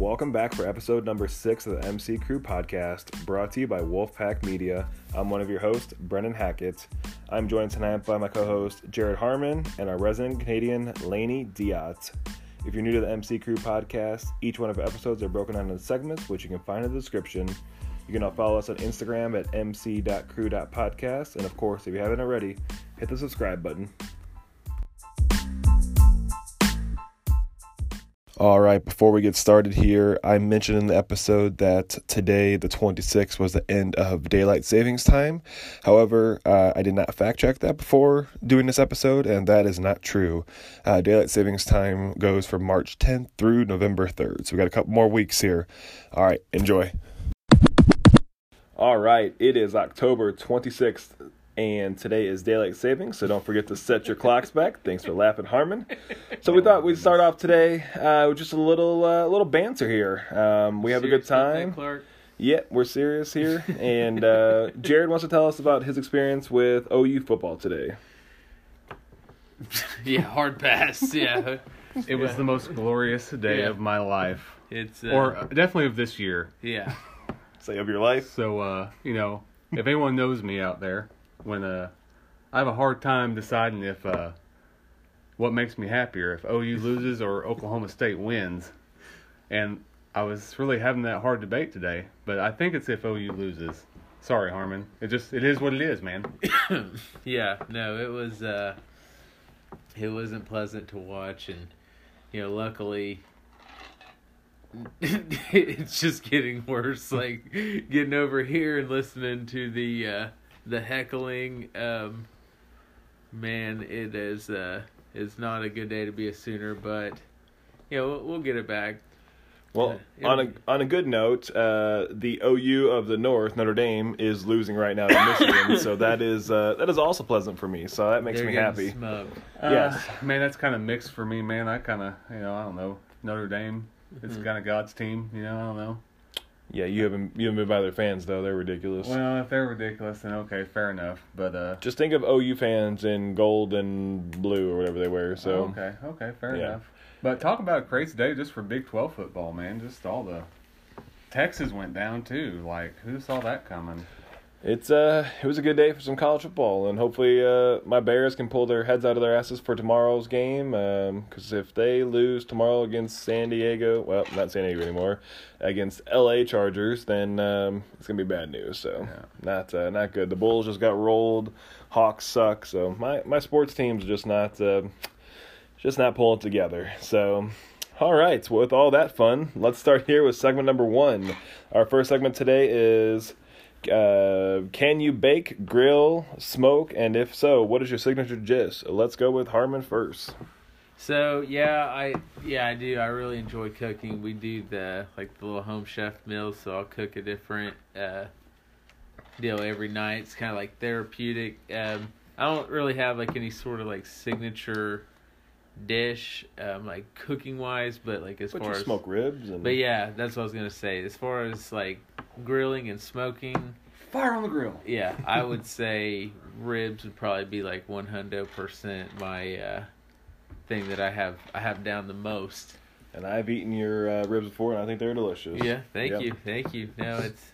Welcome back for episode number six of the MC Crew podcast, brought to you by Wolfpack Media. I'm one of your hosts, Brennan Hackett. I'm joined tonight by my co host, Jared Harmon, and our resident Canadian, Lainey Diaz. If you're new to the MC Crew podcast, each one of our episodes are broken down into segments, which you can find in the description. You can follow us on Instagram at mc.crew.podcast. And of course, if you haven't already, hit the subscribe button. All right, before we get started here, I mentioned in the episode that today, the 26th, was the end of daylight savings time. However, uh, I did not fact check that before doing this episode, and that is not true. Uh, daylight savings time goes from March 10th through November 3rd, so we got a couple more weeks here. All right, enjoy. All right, it is October 26th, and today is daylight savings, so don't forget to set your clocks back. Thanks for laughing, Harmon. So we thought we'd start off today uh, with just a little uh, little banter here. Um, we have Serious a good time. Clark. Yeah, we're serious here, and uh, Jared wants to tell us about his experience with OU football today. Yeah, hard pass. Yeah, It was Yeah. the most glorious day Yeah. of my life, it's uh, or uh, definitely of this year. yeah, Say of your life. So, uh, you know, if anyone knows me out there, when uh, I have a hard time deciding if uh, what makes me happier, if OU loses or Oklahoma State wins, and I was really having that hard debate today, but I think it's if OU loses. Sorry, Harmon. It just it is what it is, man. yeah. No, it was. uh It wasn't pleasant to watch, and you know, luckily. it's just getting worse. Like getting over here and listening to the uh the heckling. Um, man, it is uh it's not a good day to be a Sooner, but you know we'll, we'll get it back. Well, Yeah, on a on a good note, uh, the OU of the North, Notre Dame, is losing right now to Michigan, so that is uh, that is also pleasant for me. So that makes They're me happy. smoked. Yes. Uh, man, that's kind of mixed for me, man. I kind of, you know, I don't know. Notre Dame, it's Mhm. kind of God's team, you know, I don't know. Yeah, you haven't you haven't been by their fans though; they're ridiculous. Well, if they're ridiculous, then okay, fair enough. But uh, Just think of OU fans in gold and blue or whatever they wear. So okay, okay, fair yeah. enough. But talk about a crazy day just for Big Twelve football, man. Just all the Texas went down too. Like, who saw that coming? It's uh it was a good day for some college football, and hopefully uh my Bears can pull their heads out of their asses for tomorrow's game. um Because if they lose tomorrow against San Diego, well, not San Diego anymore, against L.A. Chargers, then um, it's gonna be bad news. So Yeah. not uh, not good. The Bulls just got rolled. Hawks suck. So my my sports teams just not. Uh, just not pulling together. So, all right, with all that fun, let's start here with segment number one. Our first segment today is uh, Can you bake, grill, smoke, and if so, what is your signature dish? Let's go with Harmon first. So yeah, I yeah I do. I really enjoy cooking. We do the like the little home chef meals, so I'll cook a different uh, deal every night. It's kind of like therapeutic. Um, I don't really have like any sort of like signature dish, um, like cooking wise, but like as But far you as smoke ribs and but yeah, that's what I was gonna say. As far as like grilling and smoking, Fire on the grill. yeah, I would say ribs would probably be like one hundred percent my uh, thing that I have I have down the most. and I've eaten your uh, ribs before, and I think they're delicious. Yeah, thank Yep. you, thank you. No, it's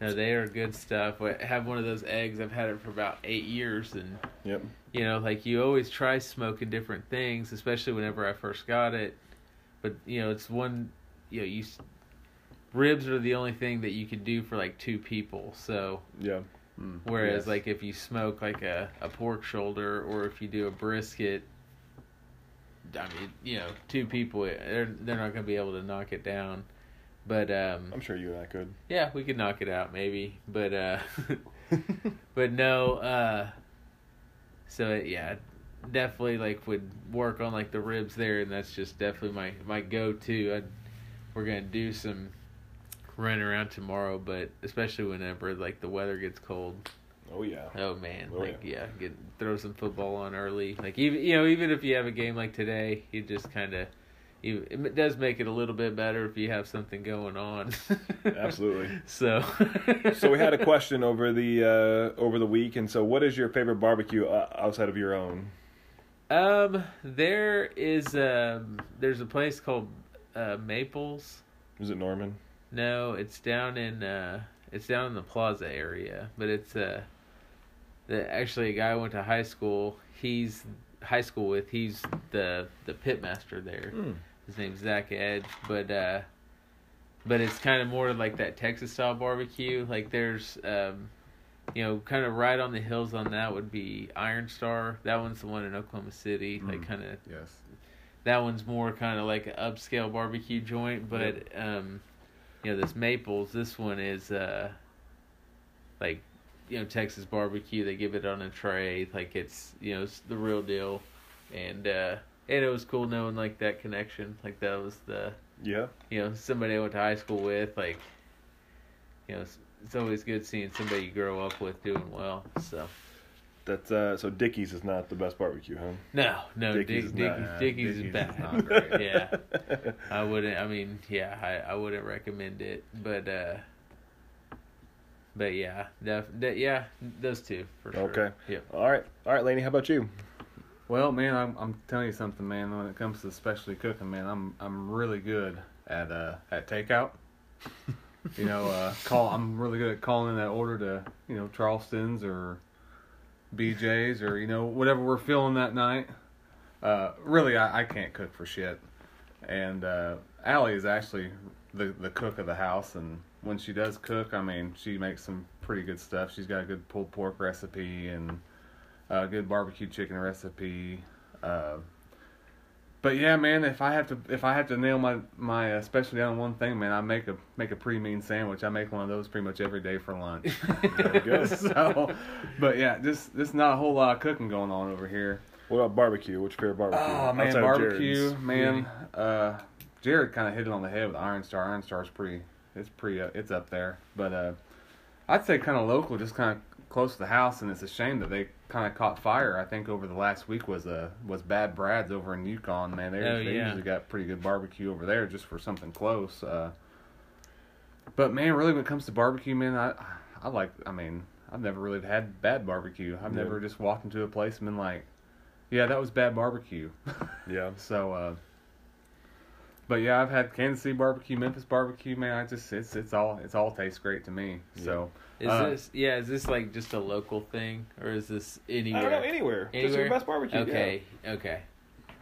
no, they are good stuff. I have one of those eggs. I've had it for about eight years, and Yep. you know, like you always try smoking different things, especially whenever I first got it. But you know, it's one, you know, you s- ribs are the only thing that you can do for like two people. So Yeah. Mm, Whereas, yes. like, if you smoke like a, a pork shoulder or if you do a brisket, I mean, you know, two people, they're they're not going to be able to knock it down. But um, I'm sure you and I could. yeah, we could knock it out maybe. But uh, but no. Uh, so yeah, definitely like would work on like the ribs there, and that's just definitely my my go to. We're gonna do some running around tomorrow, but especially whenever like the weather gets cold. Oh yeah. Oh man, Oh, like yeah. get throw some football on early. Like even you know even if you have a game like today, you just kind of. You, it does make it a little bit better if you have something going on. Absolutely. So. so we had a question over the uh, over the week, and so what is your favorite barbecue uh, outside of your own? Um, there is um, there's a place called uh, Maples. Is it Norman? No, it's down in uh, it's down in the Plaza area, but it's uh, the actually a guy I went to high school. He's high school with. He's the the pitmaster there. Mm. His name's Zach Edge, but uh, but it's kind of more like that Texas style barbecue. Like there's um, you know, kind of right on the hills on that would be Iron Starr. That one's the one in Oklahoma City. Like Mm. kind of Yes. that one's more kind of like an upscale barbecue joint. But um, you know, this Maples, this one is uh, like you know Texas barbecue. They give it on a tray, like it's you know it's the real deal, and uh, and it was cool knowing like that connection. Like that was the Yeah. you know somebody I went to high school with. Like you know it's, it's always good seeing somebody you grow up with doing well. So That's uh. So Dickey's is not the best barbecue, huh? no, no, Dickey's Dick, is Dick, not- Dickey's, is bad. is not great. yeah. I wouldn't. I mean, yeah, I, I wouldn't recommend it, but uh, but yeah, def, de- yeah, those two for sure. Okay. Yeah. All right. All right, Laney. How about you? Well, man, I'm I'm telling you something, man. When it comes to specialty cooking, man, I'm I'm really good at uh at takeout. you know, uh call I'm really good at calling that order to you know Charleston's or BJ's or you know whatever we're feeling that night. Uh, really, I, I can't cook for shit, and uh, Allie is actually the the cook of the house, and when she does cook, I mean, she makes some pretty good stuff. She's got a good pulled pork recipe and a good barbecue chicken recipe. Uh, but yeah, man, if I have to if I have to nail my my uh, specialty on one thing, man, I make a make a pretty mean sandwich. I make one of those pretty much every day for lunch. There we go. so, but yeah, just just not a whole lot of cooking going on over here. What about barbecue? What's your favorite barbecue? Oh man, Outside barbecue, man. Uh, Jared kind of hit it on the head with Iron Starr. Iron Starr's pretty, it's pretty, uh, it's up there. But uh, I'd say kind of local, just kind of close to the house, and it's a shame that they kind of caught fire. I think over the last week was a was Bad Brad's over in Yukon. Man, they, Oh, they yeah. usually got pretty good barbecue over there just for something close. Uh, but man, really, when it comes to barbecue, man, I I like. I mean, I've never really had bad barbecue. I've Yeah. never just walked into a place and been like, yeah, that was bad barbecue. Yeah. So, uh, but yeah, I've had Kansas City barbecue, Memphis barbecue. Man, I just it's it's all it's all tastes great to me. So Is Uh, this yeah? Is this like just a local thing, or is this anywhere? I anywhere? don't know anywhere. Just your best barbecue. Okay, okay.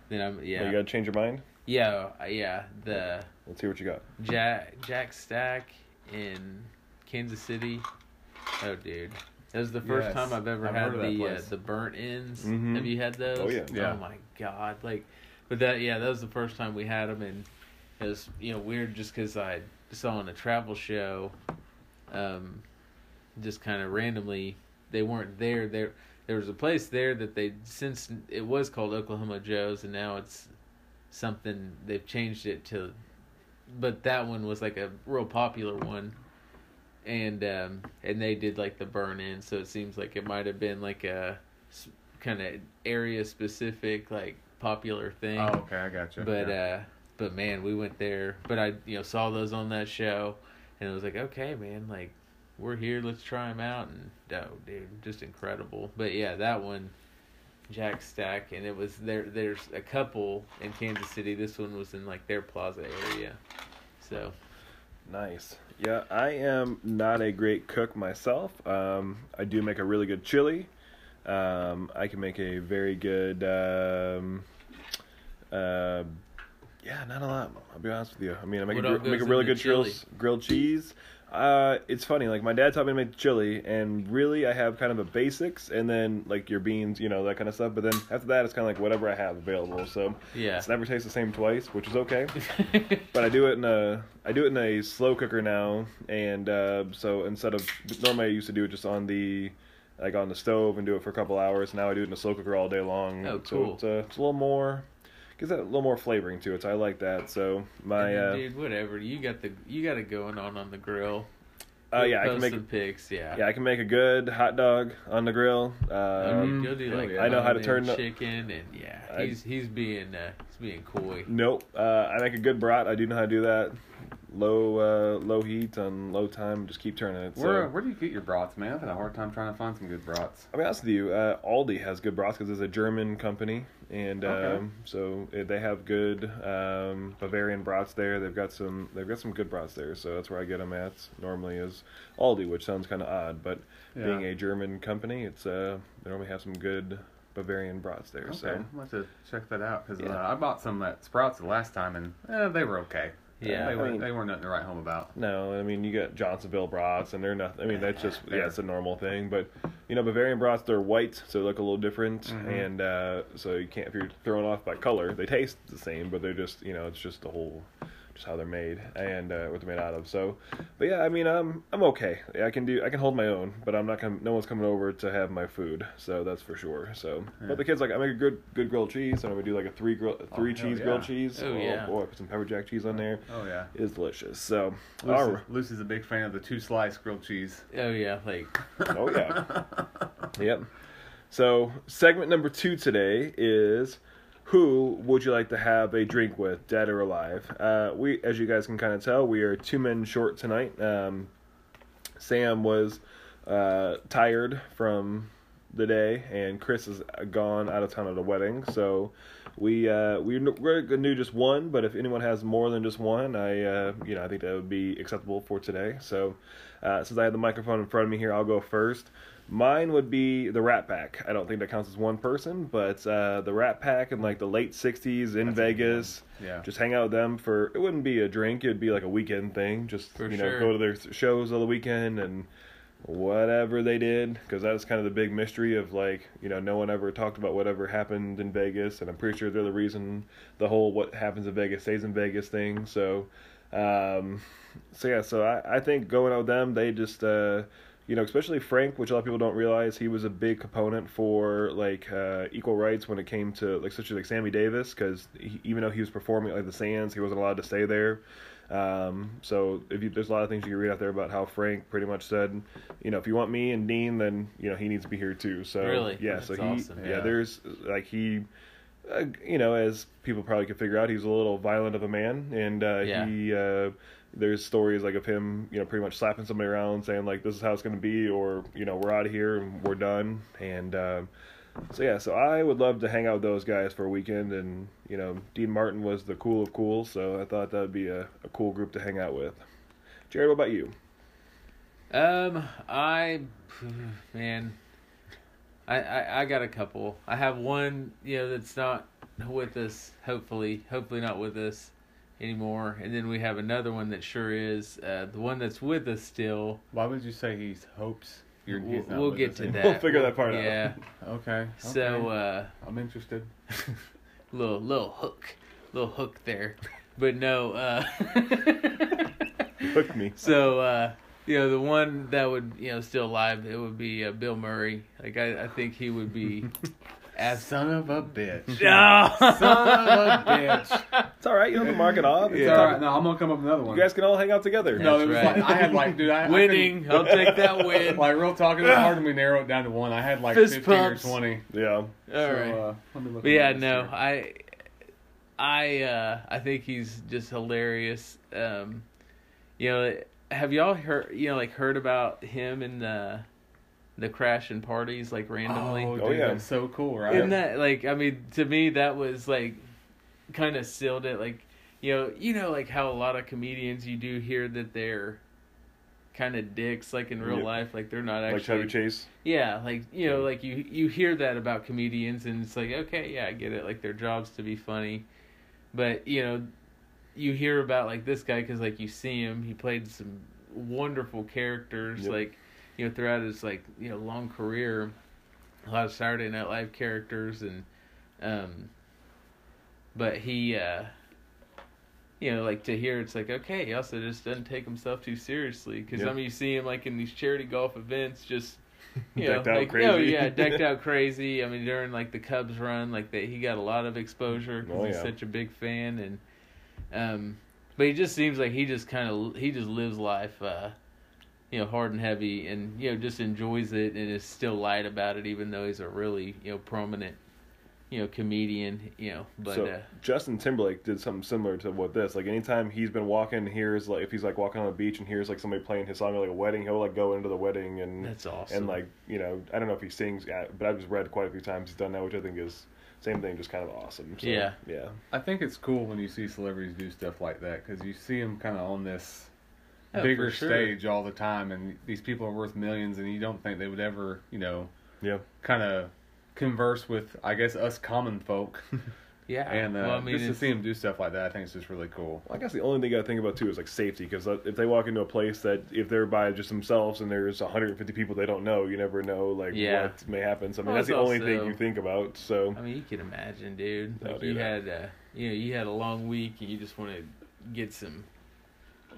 Then I'm Yeah. yeah, You gotta change your mind. yeah, uh, yeah. The Let's hear what you got. Jack Jack Stack in Kansas City. Oh, dude, that was the first Yes, time I've ever I've had heard of that the uh, the burnt ends. Mhm. Have you had those? Oh, yeah. Yeah. Oh my god! Like, but that yeah, that was the first time we had them, and it was you know weird just because I saw on a travel show, um, just kind of randomly they weren't there. There there was a place there that they since it was called Oklahoma Joe's, and now it's something they've changed it to but that one was like a real popular one and um and they did like the burn in so it seems like it might have been like a kind of area specific like popular thing oh, okay, I got you. but yeah. uh but man we went there but i you know saw those on that show and it was like okay man like we're here let's try them out and oh dude just incredible but yeah that one jack stack and it was there there's a couple in kansas city this one was in like their plaza area so Nice. Yeah, I am not a great cook myself. Um, I do make a really good chili. Um, I can make a very good. Um, uh, yeah, not a lot. I'll be honest with you. I mean, I make, What a, gr- make a really good chili? grilled cheese. Uh, it's funny. Like my dad taught me to make chili, and really, I have kind of a basics, and then like your beans, you know, that kind of stuff. But then after that, it's kind of like whatever I have available. So yeah it's never tastes the same twice, which is okay but I do it in a I do it in a slow cooker now, and uh, so instead of normally I used to do it just on the like on the stove and do it for a couple hours. Now I do it in a slow cooker all day long. Oh, So cool. it's, uh, it's a little more gives that a little more flavoring to it. So I like that. So my then, uh, dude whatever you got the you got it going on on the grill uh yeah I can make some pics yeah yeah I can make a good hot dog on the grill. Uh, Mhm. You'll do like. I know how to turn chicken and yeah, I- he's he's being uh, he's being coy. Nope. Uh, I make a good brat. I do know how to do that. Low uh, low heat on low time. Just keep turning it. So. Where where do you get your brats, man? I've had a hard time trying to find some good brats. I mean, honest with you, uh, Aldi has good brats because it's a German company, and Okay. um, so uh, they have good um, Bavarian brats there. They've got some they've got some good brats there, so that's where I get them at. Normally is Aldi, which sounds kind of odd, but Yeah. being a German company, it's uh, they normally have some good Bavarian brats there. Okay, So I'm going to check that out because Yeah. uh, I bought some at Sprouts the last time and eh, they were okay. Yeah, they I were mean- they weren't nothing to write home about. no, I mean you get Johnsonville brats, and they're nothing. I mean that's just yeah, it's a normal thing, but you know Bavarian brats they're white, so they look a little different, Mhm. and uh, so you can't if you're thrown off by color. They taste the same, but they're just you know it's just the whole just how they're made and uh, what they're made out of. So, but yeah, I mean I'm I'm okay. I can do I can hold my own, but I'm not gonna. No one's coming over to have my food, so that's for sure. So, Yeah. but the kids like I make a good good grilled cheese, and I would do like a three grill three Oh, cheese yeah. grilled cheese. Oh, yeah. boy, put some pepper jack cheese on there. Oh yeah. It's delicious. So, Lucy's, all right. Lucy's a big fan of the two slice grilled cheese. Oh yeah, like Oh yeah. Yep. So segment number two today is who would you like to have a drink with, dead or alive? Uh, we, as you guys can kind of tell, we are two men short tonight. Um, Sam was uh, tired from the day, and Chris is gone out of town at a wedding. So we uh, we do just one, but if anyone has more than just one, I uh, you know I think that would be acceptable for today. So uh, since I have the microphone in front of me here, I'll go first. Mine would be the Rat Pack. I don't think that counts as one person, but uh, the Rat Pack in like the late '60s in That's Vegas. Yeah. Just hang out with them for. It wouldn't be a drink. It'd be like a weekend thing. Just For you know, sure. go to their shows on the weekend and whatever they did, because that was kind of the big mystery of like you know no one ever talked about whatever happened in Vegas, and I'm pretty sure they're the reason the whole what happens in Vegas stays in Vegas thing. So, um, so yeah, so I I think going out with them, they just. uh you know, especially Frank, which a lot of people don't realize, he was a big component for like uh, equal rights when it came to like such as like Sammy Davis, because even though he was performing at like the Sands, he wasn't allowed to stay there. Um, so if you, there's a lot of things you can read out there about how Frank pretty much said, you know, if you want me and Dean, then you know he needs to be here too. So Really? yeah, so he awesome. yeah, Yeah. there's like he. Uh, you know, as people probably could figure out, he's a little violent of a man, and uh, Yeah. he uh, there's stories like of him, you know, pretty much slapping somebody around, saying like, "This is how it's going to be," or you know, "We're out of here and we're done." And um, so yeah, so I would love to hang out with those guys for a weekend, and you know, Dean Martin was the cool of cool, so I thought that would be a, a cool group to hang out with. Jared, what about you? Um, I, man, I, I I got a couple. I have one, you know, that's not with us. Hopefully, hopefully not with us anymore. And then we have another one that sure is. Uh, the one that's with us still. Why would you say he's hopes? You're, We'll, he's not we'll get to anymore? that. We'll figure that part out. Yeah. Okay. So, uh, I'm interested. little little hook, little hook there, but no. Uh, Hook me. So, uh, you know, the one that would, you know, still alive, it would be uh, Bill Murray. Like, I, I think he would be. As Son of a bitch. no! Son of a bitch. It's all right. You don't have to mark it off. It's It's Yeah. all right. No, I'm gonna come up with another one. You guys can all hang out together. no, it was right. like I had like, dude, I I Winning. I'll take that win. Like real talk, it was hard when we narrow it down to one. I had like Fist fifteen pumps. or twenty. Yeah. All so, right. uh, let me look but at yeah, this no, here. I, I, uh, I think he's just hilarious. Um, you know, have y'all heard, you know, like heard about him and the, the crashing parties like randomly? Oh, oh dude, Oh, yeah. that's so cool, right? Isn't that like I mean to me that was like kind of sealed it like you know you know like how a lot of comedians you do hear that they're kind of dicks like in real Yep. life like they're not actually Like actually Chevy Chase. yeah like you know like you you hear that about comedians and it's like okay yeah I get it like their job's to be funny but you know you hear about like this guy because like you see him he played some wonderful characters Yep. like you know throughout his like you know long career a lot of saturday night live characters and um but he uh you know like to hear it's like okay he also just doesn't take himself too seriously because Yep. i mean you see him like in these charity golf events just you know, Decked out like, crazy. Oh yeah, decked out crazy. I mean, during like the Cubs run, like that, he got a lot of exposure because Oh, he's yeah. such a big fan, and um, but he just seems like he just kind of he just lives life, uh, you know, hard and heavy, and you know, just enjoys it and is still light about it, even though he's a really you know prominent you know comedian. You know, but so uh, Justin Timberlake did something similar to what this. Like anytime he's been walking, and hears like if he's like walking on the beach and hears like somebody playing his song at like a wedding, he'll like go into the wedding and that's awesome. and like you know I don't know if he sings, uh, but I've just read quite a few times he's done that, which I think is same thing, just kind of awesome. So, Yeah. yeah, I think it's cool when you see celebrities do stuff like that because you see them kind of on this Oh, bigger sure. stage all the time, and these people are worth millions, and you don't think they would ever, you know, yeah. kind of converse with, I guess, us common folk. yeah, and uh, well, I mean, just to see them do stuff like that, I think it's just really cool. Well, I guess the only thing I got to think about too is like safety, because if they walk into a place that if they're by just themselves and there's 150 people they don't know, you never know like Yeah. what may happen. So I mean, Well, that's the it's only also- thing you think about. So I mean, you can imagine, dude. Like you I- had, uh, you know, you had a long week and you just want to get some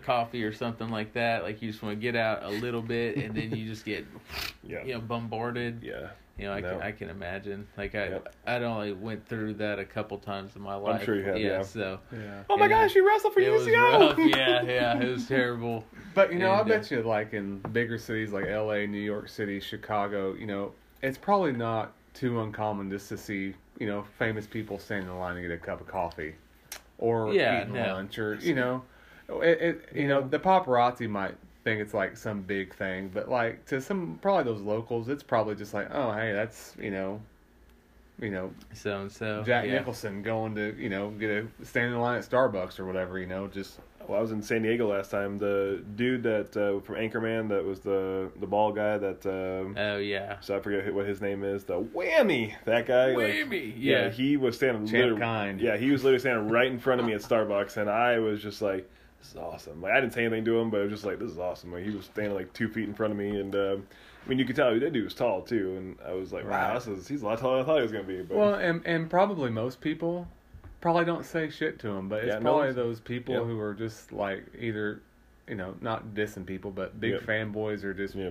coffee or something like that. Like you just want to get out a little bit, and then you just get, yeah, you know, bombarded. yeah. You know, I No. can I can imagine. Like I Yep. I only went through that a couple times in my life. I'm sure you have, yeah. So Yeah. Oh my Yeah. gosh, you wrestled for it was UCO. Yeah, yeah, it was terrible. But you know, I And, uh, bet you, like in bigger cities like L.A., New York City, Chicago, you know, it's probably not too uncommon just to see, you know, famous people standing in line to get a cup of coffee, or Yeah, eating no. lunch, or you know, it, it you know, the paparazzi might think it's like some big thing, but like to some probably those locals, it's probably just like, oh, hey, that's you know, you know, So and so. Jack yeah. Nicholson going to you know get a standing in line at Starbucks or whatever, you know, just Well, I was in San Diego last time. The dude that uh, from Anchorman that was the the bald guy that um, Oh yeah. so I forget what his name is. The whammy that guy. like- Whammy, yeah. yeah. he was standing. Champ literally- kind. Yeah, he was literally standing right in front of me at Starbucks, and I was just like, "This is awesome." Like I didn't say anything to him, but it was just like, "This is awesome." Like he was standing like two feet in front of me, and um, I mean, you could tell that dude was tall too, and I was like, "Wow, Right. this is he's a lot taller than I thought he was gonna be." But Well, and and probably most people probably don't say shit to him, but it's Yeah, probably one's- those people yeah. who are just like either, you know, not dissing people, but big Yeah. fanboys or just yeah,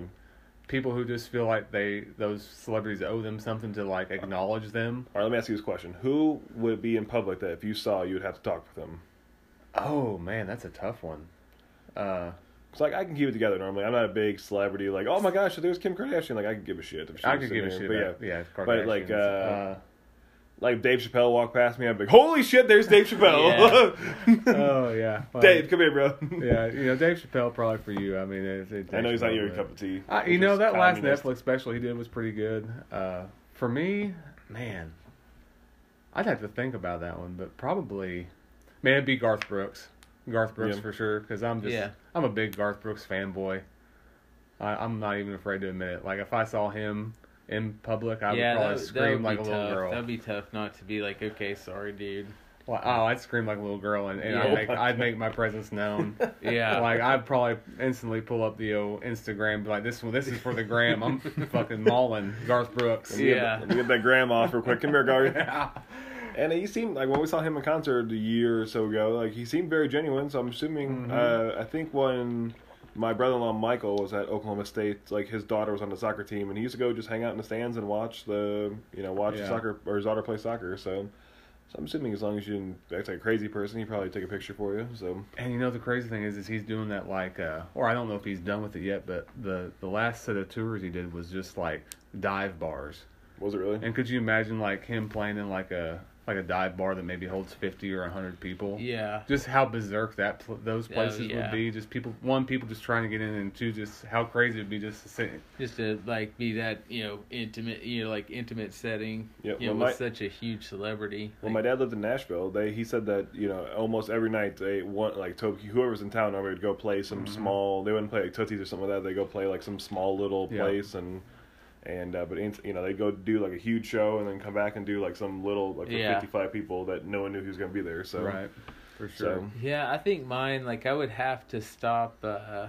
people who just feel like they those celebrities owe them something to like acknowledge them. all right. Let me ask you this question: Who would be in public that if you saw, you would have to talk with them? Oh man, that's a tough one. Uh, Cause like I can keep it together normally. I'm not a big celebrity. Like, oh my gosh, there's Kim Kardashian. Like I could give a shit if she I was could give a sitting shit there. about But yeah, But, like, Kardashians. uh, like Dave Chappelle walked past me, I'd be like, holy shit, there's Dave Chappelle. oh yeah, Well, Dave, come here, bro. Yeah, you know Dave Chappelle probably for you. I mean, it's, it's I know he's not your cup of tea. Uh, you know just that last. Netflix special he did was pretty good. Uh, for me, man, I'd have to think about that one, but probably, man, it'd be Garth Brooks. Garth Brooks Yeah. for sure, because I'm just Yeah. I'm a big Garth Brooks fanboy. I, I'm not even afraid to admit it. Like if I saw him in public, I yeah, would probably that, that scream would like a be little girl. That'd be tough not to be like, okay, sorry, dude. Well, oh, I'd scream like a little girl, and, and Yeah. I'd make I'd make my presence known. Yeah. Like I'd probably instantly pull up the old Instagram, be like this one, this is for the gram. I'm fucking mauling Garth Brooks. Let me get Yeah. that- Let me get that grandma off real quick. Come here, Garth. And he seemed like when we saw him in concert a year or so ago, like he seemed very genuine. So I'm assuming. Mhm. Uh, I think when my brother-in-law Michael was at Oklahoma State, like his daughter was on the soccer team, and he used to go just hang out in the stands and watch the, you know, watch Yeah. soccer or his daughter play soccer. So, so I'm assuming as long as you didn't act like a crazy person, he'd probably take a picture for you. So And you know the crazy thing is, is he's doing that like, uh, or I don't know if he's done with it yet, but the the last set of tours he did was just like dive bars. was it really? And could you imagine like him playing in like a like a dive bar that maybe holds fifty or hundred people? Yeah. Just how berserk that pl- those Oh, places yeah. would be. Just people, one, people just trying to get in, and two, just how crazy it'd be just to sit. Just to like be that, you know, intimate, you know, like intimate setting. Yeah. You know, with my- such a huge celebrity. Well, my dad lived in Nashville. They he said that you know almost every night they want like to, whoever's in town over would go play some Mm-hmm. small. They wouldn't play like Tootsie's or something like that. They go play like some small little Yeah. place and and uh, but in, you know they go do like a huge show and then come back and do like some little like for Yeah. fifty five people that no one knew he was gonna be there. So right, for so sure. Yeah, I think mine. Like, I would have to stop uh,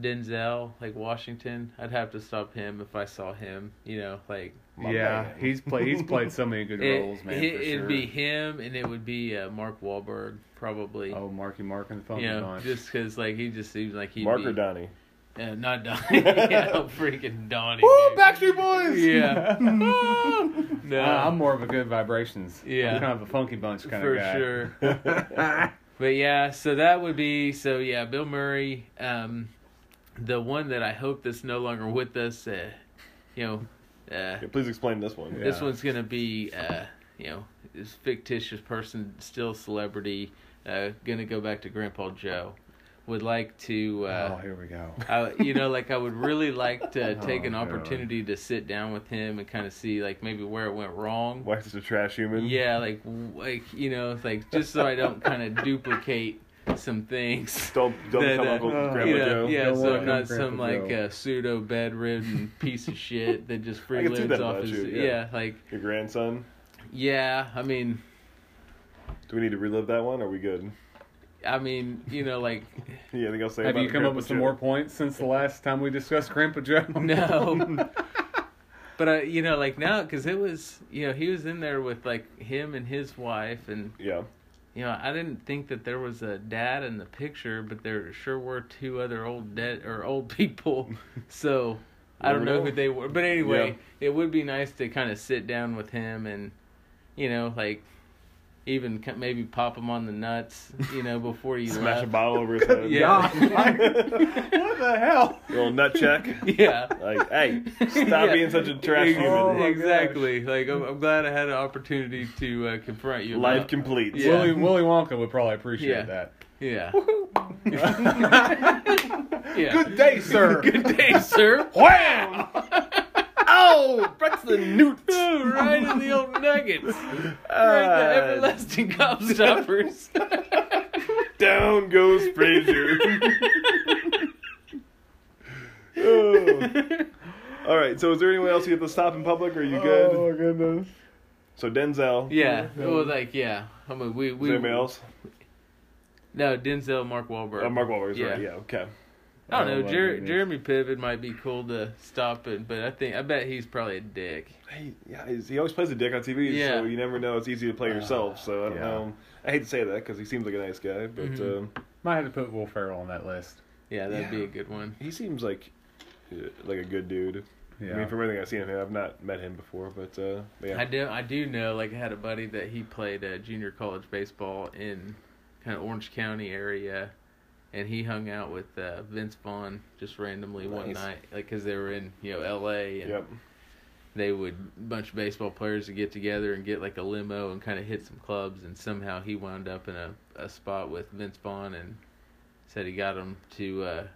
Denzel, like Washington. I'd have to stop him if I saw him. You know, like yeah, man. he's played he's played so many good it, roles, man. it, for it'd sure. be him, and it would be uh, Mark Wahlberg probably. oh Marky Mark and the Funky you know, just because like he just seems like he'd Mark be, or Donnie. Uh, not Donnie. yeah, freaking Donnie. Woo, dude. Backstreet Boys. Yeah. no, Uh, I'm more of a good vibrations. Yeah. I'm kind of a funky bunch kind for of guy. For sure. But yeah, so that would be so yeah, Bill Murray. Um, the one that I hope that's no longer with us. Uh, you know, uh, Yeah, please explain this one. Yeah. this one's gonna be uh, you know, this fictitious person, still celebrity, uh, gonna go back to Grandpa Joe. Would like to, uh, oh, here we go. I, you know, like I would really like to take Oh, an God. opportunity to sit down with him and kind of see like maybe where it went wrong. Why is this a trash human? Yeah, like like you know, like just so I don't kind of duplicate some things. Don't don't That, become uh, Uncle uh, Grandpa you know, Joe. yeah, Don't so I'm not some Grandpa like Joe. uh, pseudo bedridden piece of shit that just free I can see lives that off his you, yeah. yeah. like Your grandson. yeah. I mean, Do we need to relive that one? Or are we good? I mean, you know, like Yeah, anything else to say Have about you come up Grandpa with some more points since the last time we discussed Grandpa Joe? no. But uh, you know, like now, because it was, you know, he was in there with like him and his wife, and Yeah. you know, I didn't think that there was a dad in the picture, but there sure were two other old dead or old people. So I don't know know. who they were, but anyway, Yeah. it would be nice to kind of sit down with him and, you know, like even maybe pop him on the nuts, you know, before you Smash a left. bottle over his head. Yeah. what the hell? Little nut check. Yeah. Like, hey, stop Yeah. being such a trash Ex- human. Oh my exactly. Like I'm, I'm glad I had an opportunity to uh, confront you. Life about- complete. Yeah. Willy, Willy Wonka would probably appreciate Yeah. that. Yeah. yeah. Yeah. Good day, sir. Good day, sir. Wham! Oh, that's the newt. Ooh, right in the old nuggets. right the Ah, everlasting gobstoppers. down goes Frazier. oh. All right. So, is there anyone else you have to stop in public? Or are you good? Oh my goodness. So Denzel. yeah. It was like yeah. I mean we Is we there anybody else? No, Denzel, Mark Wahlberg. Uh, Mark Wahlberg's Yeah. right. Yeah. Okay. I don't Oh, know. Jer- Jeremy Piven might be cool to stop it, but I think I bet he's probably a dick. Hey, yeah, he's, he always plays a dick on TV, Yeah. so you never know. It's easy to play yourself. So I don't yeah. know. I hate to say that because he seems like a nice guy, but Mhm. um, Might have to put Will Ferrell on that list. Yeah, that'd be a good one. he seems like uh, like a good dude. Yeah. I mean, from everything I've seen of him, I've not met him before, but uh, yeah. I do I do know like I had a buddy that he played uh, junior college baseball in kind of Orange County area, and he hung out with uh, Vince Vaughn just randomly one night, like because they were in you know L.A. and Yep. they would bunch of baseball players to get together and get like a limo and kind of hit some clubs, and somehow he wound up in a, a spot with Vince Vaughn and said he got him to uh,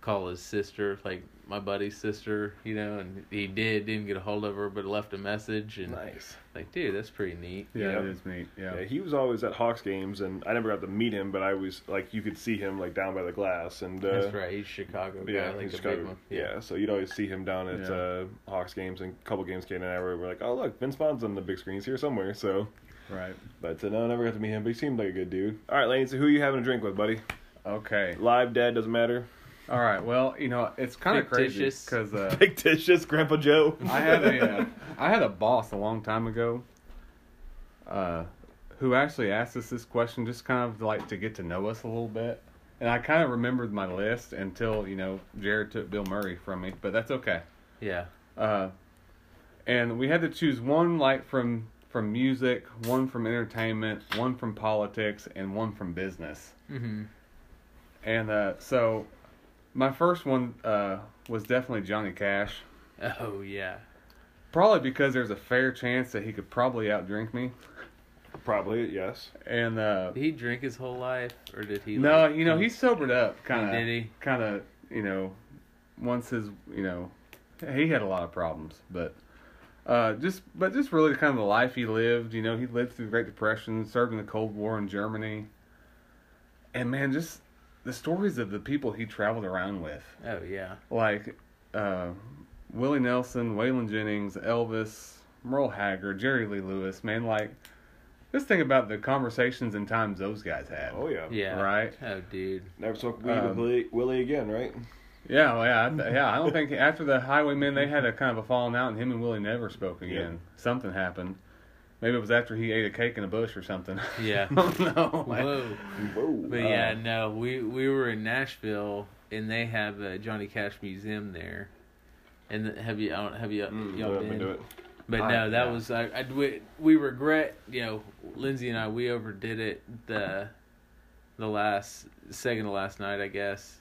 call his sister, like my buddy's sister, you know, and he did, didn't get a hold of her, but left a message and Nice. like, dude, that's pretty neat. Yeah, Yeah. it is neat. Yeah. Yeah, he was always at Hawks games, and I never got to meet him, but I was like, you could see him like down by the glass, and uh, That's right. He's Chicago guy, Yeah, like he's Chicago. big one. Yeah. so you'd always see him down at Yeah. uh, Hawks games and a couple games. Kate and I were, were like, oh look, Vince Vaughn's on the big screens here somewhere. So, Right. but uh, no, never got to meet him. But he seemed like a good dude. All right, Lane. So who are you having a drink with, buddy? Okay. Live, dead, doesn't matter. All right. Well, you know, it's kind of crazy Fictitious. because uh, Fictitious, Grandpa Joe. I had a uh, I had a boss a long time ago, uh, who actually asked us this question just kind of like to get to know us a little bit, and I kind of remembered my list until you know Jared took Bill Murray from me, but that's okay. Yeah. Uh, and we had to choose one like from from music, one from entertainment, one from politics, and one from business. Mm-hmm. And uh, so, my first one uh, was definitely Johnny Cash. Oh yeah. Probably because there's a fair chance that he could probably outdrink me. Probably yes. And uh, Did he drink his whole life, or did he? no, like, you know, he sobered up kind of. Did he? kind of, you know, once his, you know, he had a lot of problems, but uh, just, but just really kind of the life he lived. You know, he lived through the Great Depression, served in the Cold War in Germany, and man, just the stories of the people he traveled around with. Oh yeah. like uh, Willie Nelson, Waylon Jennings, Elvis, Merle Haggard, Jerry Lee Lewis, man, like just think about the conversations and times those guys had. Oh yeah. Yeah. Right? Oh dude. Never spoke weed Um, with Willie, Willie again, right? Yeah, well, yeah, I th- yeah. I don't think after the Highwaymen they had a kind of a falling out, and him and Willie never spoke again. Yeah. Something happened. Maybe it was after he ate a cake in a bush or something. Yeah. I don't know. Like, Whoa. Whoa. But yeah, no, we we were in Nashville and they have a Johnny Cash museum there. And have you I don't- have you Mm, y'all no, been? I've been to it. But I- no, that yeah. was I, I we, we regret you know Lindsay and I we overdid it the the last second to last night I guess,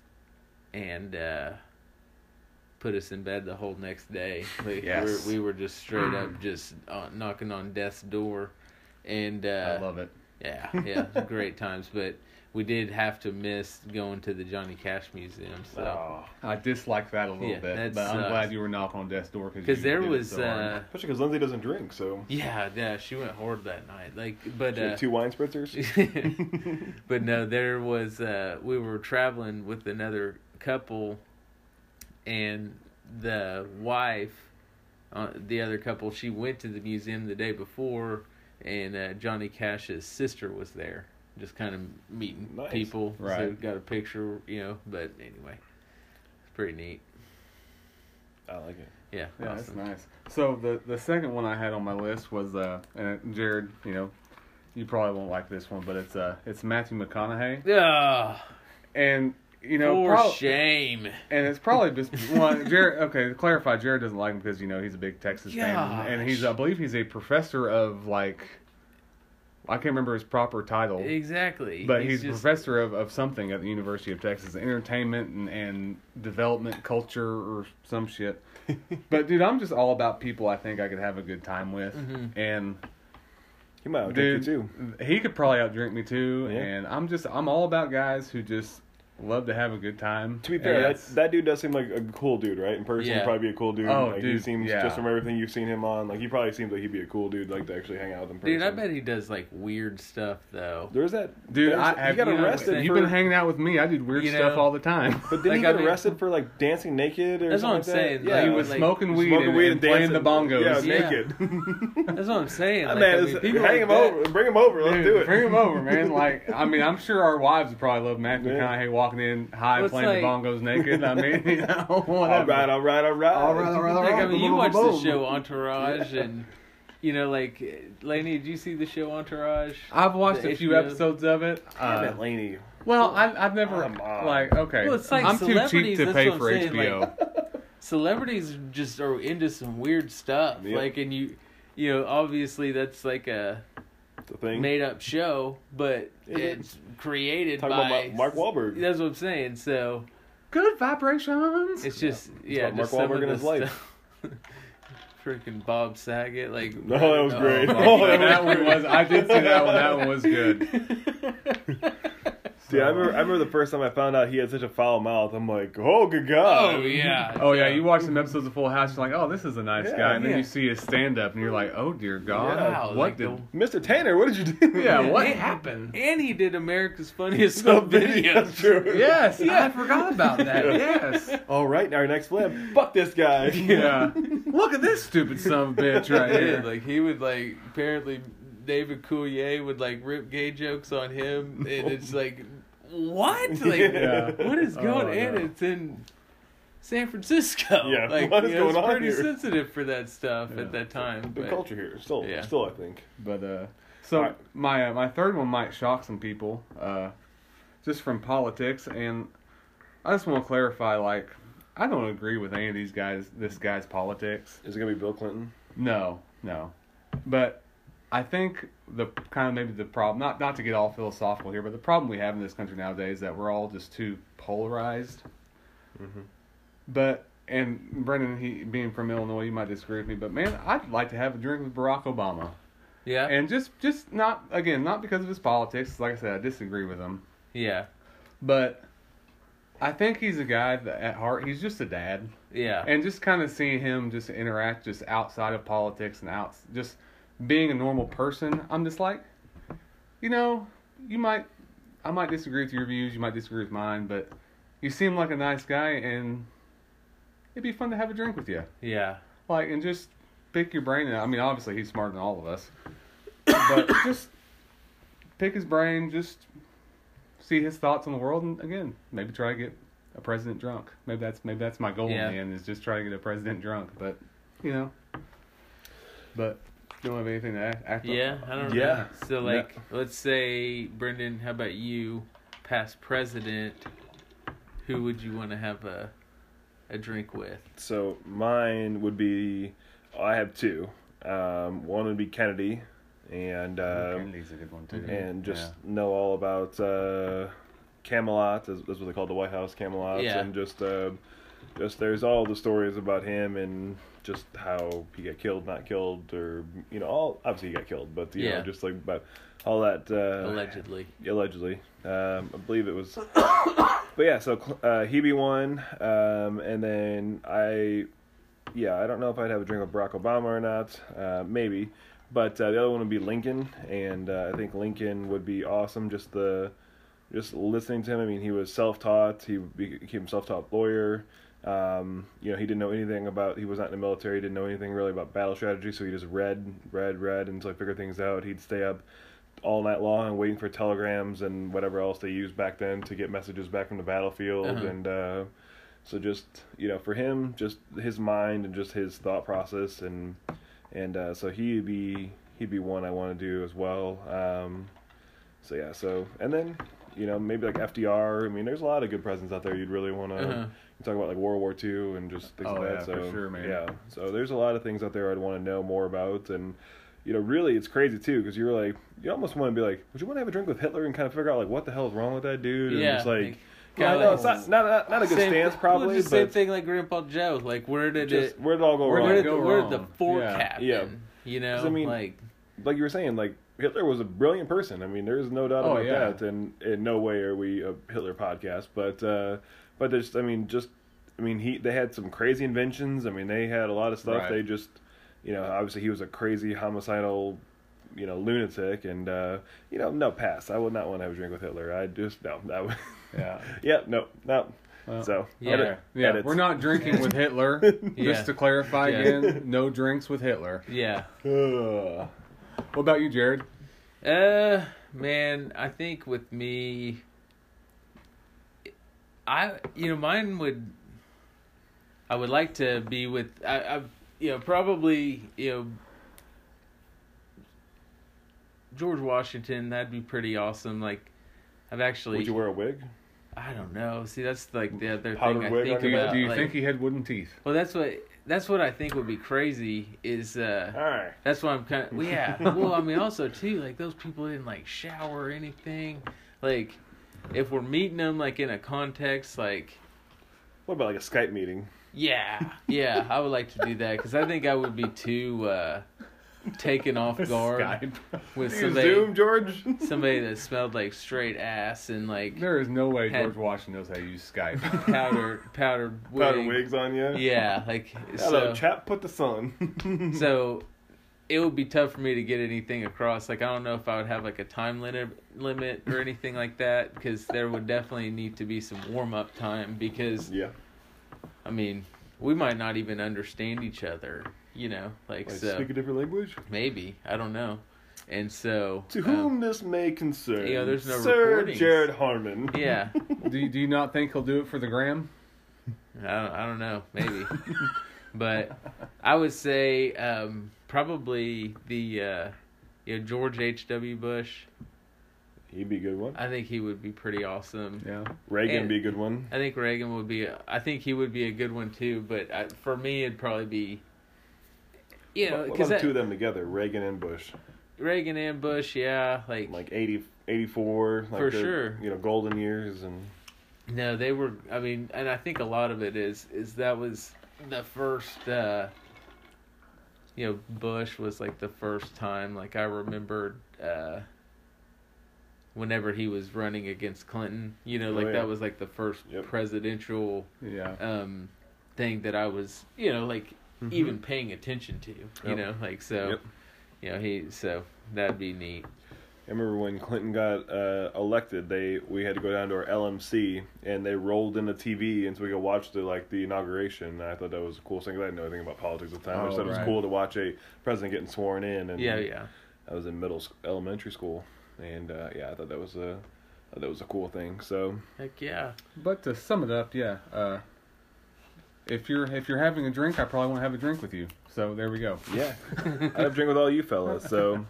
and uh put us in bed the whole next day. Like, Yes. we're, we were just straight up just uh, knocking on death's door, and uh, I love it. yeah, yeah, it was great times. But we did have to miss going to the Johnny Cash Museum. So Oh. I dislike that a little Yeah, bit, that but I'm sucks. glad you were knocking on death's door because there was, so uh, Especially because Lindsay doesn't drink, so yeah, yeah, she went hard that night. Like, but She had uh, two wine spritzers. but no, there was uh we were traveling with another couple and the wife uh, the other couple she went to the museum the day before and uh, Johnny Cash's sister was there just kind of meeting Nice. people so Right. got a picture you know but anyway it's pretty neat I like it. yeah, Yeah, that's nice. So the the second one I had on my list was uh, and Jared, you know, you probably won't like this one, but it's uh, it's Matthew McConaughey, Yeah. and you know, for prob- shame and it's probably just one. Jared, okay, to clarify, Jared doesn't like him because you know he's a big Texas fan, and he's I believe he's a professor of like, I can't remember his proper title. exactly But he's, a just- professor of, of something at the University of Texas, entertainment and, and development culture or some shit. but dude, I'm just all about people I think I could have a good time with, Mhm. and He might outdrink dude, you too. he could probably outdrink me too. Yeah. And I'm just I'm all about guys who just love to have a good time. To be fair, that, that dude does seem like a cool dude, right? In person, Yeah. he'd probably be a cool dude. Oh, like, he dude, seems yeah. just from everything you've seen him on. Like he probably seems like he'd be a cool dude, like to actually hang out with him. dude I bet he does like weird stuff though There's that dude, there's- I, he got you know, arrested. You've for, been hanging out with me. I did weird You stuff know, all the time. But did Like, he get I mean- arrested for like dancing naked or That's what something I'm like saying, that? like, Yeah, he was like, smoking weed, smoking and, weed and and playing the bongos. Yeah, Yeah. naked. That's what I'm saying. That Like, I is mean, people hang like him that- over, bring him over. Let's Dude, do it. Bring him over, man. Like, I mean, I'm sure our wives would probably love Matthew Yeah. McConaughey walking in high, Well, it's playing the like- bongos naked. I mean, you know, All whatever. right, all right, all right. All right, all right, all Like, I mean, you Boom, watched the show Entourage, Yeah. and you know, like Laney, did you see the show Entourage? I've watched The a few HBO. episodes of it. Damn Uh, it, Laney. well, I, I've never Come on. like okay. Well, it's like I'm too cheap celebrities, to that's pay what I'm for saying, HBO. like- Celebrities just are into some weird stuff. Yep. Like, and you, you know, obviously that's like a The thing. made up show, but it? it's created Talking by about Mark Wahlberg. That's what I'm saying. So Good vibrations. it's just yeah, about just Mark some of Wahlberg in the his life. stuff- Freaking Bob Saget, like No, that was oh, great. Oh, that one was. I did see that one. That one was good. See, I remember, I remember the first time I found out he had such a foul mouth. I'm like, oh, good God. Oh yeah. Oh yeah, you watch some episodes of Full House, you're like, oh, this is a nice Yeah, guy, and then you see his stand up, and you're like, oh dear God, Wow, what like did? the- Mr. Tanner, what did you do? Yeah, what And- happened? And he did America's Funniest No Home video. Videos. That's true. Yes, Yeah. I forgot about that. Yes. All right, now our next flip. Fuck this guy. Yeah. Look at this stupid son of a bitch right Yeah, here. like he would like apparently David Coulier would like rip gay jokes on him, and it's like what? Like Yeah. what is going? Oh, and no. it's in San Francisco. Yeah, like what is you know, going it's on pretty here? sensitive for that stuff Yeah. at that time. Good but- culture here. Still, Yeah. still, I think. But uh, so Alright. my uh, my third one might shock some people, uh, just from politics, and I just want to clarify, like, I don't agree with any of these guys, this guy's politics. Is it gonna be Bill Clinton? No, no. But I think the kind of maybe the problem not not to get all philosophical here, but the problem we have in this country nowadays is that we're all just too polarized. Mhm. But and Brennan, he being from Illinois, you might disagree with me, but man, I'd like to have a drink with Barack Obama, Yeah, and just just not again not because of his politics. Like I said, I disagree with him, yeah, but I think he's a guy that at heart he's just a dad. yeah. and just kind of seeing him just interact just outside of politics and out just being a normal person i'm just like you know you might i might disagree with your views you might disagree with mine but you seem like a nice guy and it'd be fun to have a drink with you yeah. like and just pick your brain i mean obviously he's smarter than all of us but just pick his brain just see his thoughts on the world and again maybe try to get a president drunk maybe that's maybe that's my goal Yeah. in the end is just try to get a president drunk but you know but don't have anything to add, act on? Yeah, I don't Yeah. know. So like, let's say Brennan, how about you, past president? Who would you want to have a a drink with? So mine would be. I have two. Um, one would be Kennedy, and um, Kennedy's a good one too and just know all about uh, Camelot, as, as what they call the White House Camelot, Yeah. and just uh, just there's all the stories about him and just how he got killed, not killed, or you know, all obviously he got killed, but you Yeah. know, just like about all that uh, Allegedly. allegedly. Um, I believe it was. but yeah, so uh, Hebe won, um, and then I, yeah, I don't know if I'd have a drink with Barack Obama or not. Uh, maybe, but uh, the other one would be Lincoln, and uh, I think Lincoln would be awesome. Just the, just listening to him. I mean, he was self-taught. He became a self-taught lawyer. Um, you know, he didn't know anything about. He was not in the military. He Didn't know anything really about battle strategy. So he just read, read, read until he figured things out. He'd stay up all night long waiting for telegrams and whatever else they used back then to get messages back from the battlefield Uh-huh. and uh so just you know for him just his mind and just his thought process and and uh so he'd be he'd be one I want to do as well um so yeah so and then you know maybe like FDR I mean there's a lot of good presidents out there you'd really want to Uh-huh. talk about like World War II and just things Oh, like yeah, that. for So sure, man. yeah, so there's a lot of things out there I'd want to know more about, and you know, really, it's crazy too because you're like, you almost want to be like, would you want to have a drink with Hitler and kind of figure out like what the hell is wrong with that dude? And Yeah, just like, like, well, I kinda know like- it's not not not, not a good Same- stance probably, well, just but same thing like Grandpa Joe. Like, where did just it? where did it all go Where wrong? Where did did it the, go where did the fork Yeah. happen? Yeah. You know, I mean, like like you were saying, like Hitler was a brilliant person. I mean, there's no doubt Oh, about yeah. that. And in no way are we a Hitler podcast, but uh, but there's, I mean, just, I mean, he they had some crazy inventions. I mean, they had a lot of stuff. Right. They just, you know, obviously he was a crazy homicidal, you know, lunatic, and uh, you know, no pass. I would not want to have a drink with Hitler. I just no, that would, Yeah. yeah, no, no. Well, so Yeah. edit- Yeah, edits. we're not drinking with Hitler. Yeah. Just to clarify Yeah. again, no drinks with Hitler. yeah. Ugh. What about you, Jared? Uh, man, I think with me, I you know mine would. I would like to be with I, I you know probably you know George Washington. That'd be pretty awesome. Like I've actually Would you wear a wig? I don't know. See, that's like the other Powdered thing I wig think on Do you, about. do you like- think he had wooden teeth? well, that's what that's what I think would be crazy is. uh right. that's why I'm kind of yeah. well, I mean, also too, like those people didn't like shower or anything. Like, if we're meeting them like in a context, like What about like a Skype meeting? yeah, yeah, I would like to do that because I think I would be too uh taken off guard Skype. with Do you somebody Zoom, George. somebody that smelled like straight ass and like There is no way George Washington knows how to use Skype. powdered powdered wig. Powder wigs on you. Yeah, like Hello, so. chap. Put the sun. So it would be tough for me to get anything across. Like I don't know if I would have like a time limit limit or anything like that because there would definitely need to be some warm up time because yeah. I mean we might not even understand each other. You know, like, Like so speak a different language. maybe I don't know. And so To um, whom this may concern. you know, there's no Sir recordings. Jared Harmon. yeah, do, you, do you not think he'll do it for the gram? I don't, I don't know, maybe. but I would say um, probably the uh, you know George H. W. Bush. He'd be a good one. I think he would be pretty awesome. Yeah. Reagan and- be a good one. I think Reagan would be. I think he would be a good one too. But I, for me, it'd probably be. You know, because about two of them together, Reagan and Bush? Reagan and Bush, yeah, like, Like 80, 84, like For sure. You know, golden years and no, they were. I mean, and I think a lot of it is is that was the first. uh You know, Bush was like the first time. Like I remembered. uh Whenever he was running against Clinton, you know, Oh, like yeah. that was like the first Yep. presidential Yeah. um thing that I was, you know, like even paying attention to, you Mm-hmm. Yep. know, like so, Yep. you know, he so that'd be neat. I remember when Clinton got uh, elected, they we had to go down to our LMC and they rolled in the TV and so we could watch the like the inauguration. And I thought that was the coolest thing. I didn't know anything about politics at the time. I just Oh, thought it was cool to watch a president getting sworn in. And Yeah, yeah, I was in middle sc- elementary school, and uh, yeah, I thought that was a that was a cool thing. So heck yeah, But to sum it up, yeah. Uh, if you're if you're having a drink, I probably want to have a drink with you. So there we go. yeah, I have a drink with all you fellas. So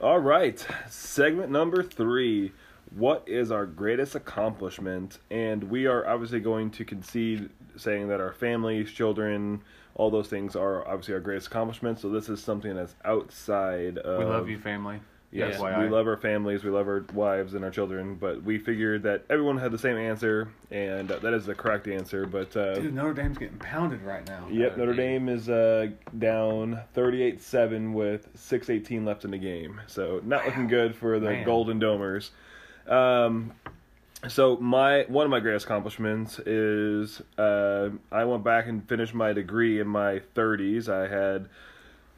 all right, segment number three. What is our greatest accomplishment? And we are obviously going to concede saying that our families, children, all those things are obviously our greatest accomplishments. So this is something that's outside of We love you, family. Yes, FYI. we love our families, we love our wives and our children, but we figured that everyone had the same answer, and uh, that is the correct answer. But uh, Dude, Notre Dame's getting pounded right now. Yep, Notre Notre Dame is uh, down 38-7 with 6:18 left in the game. So not looking good for the Man. Golden Domers. Um, so my one of my greatest accomplishments is uh, I went back and finished my degree in my 30s. I had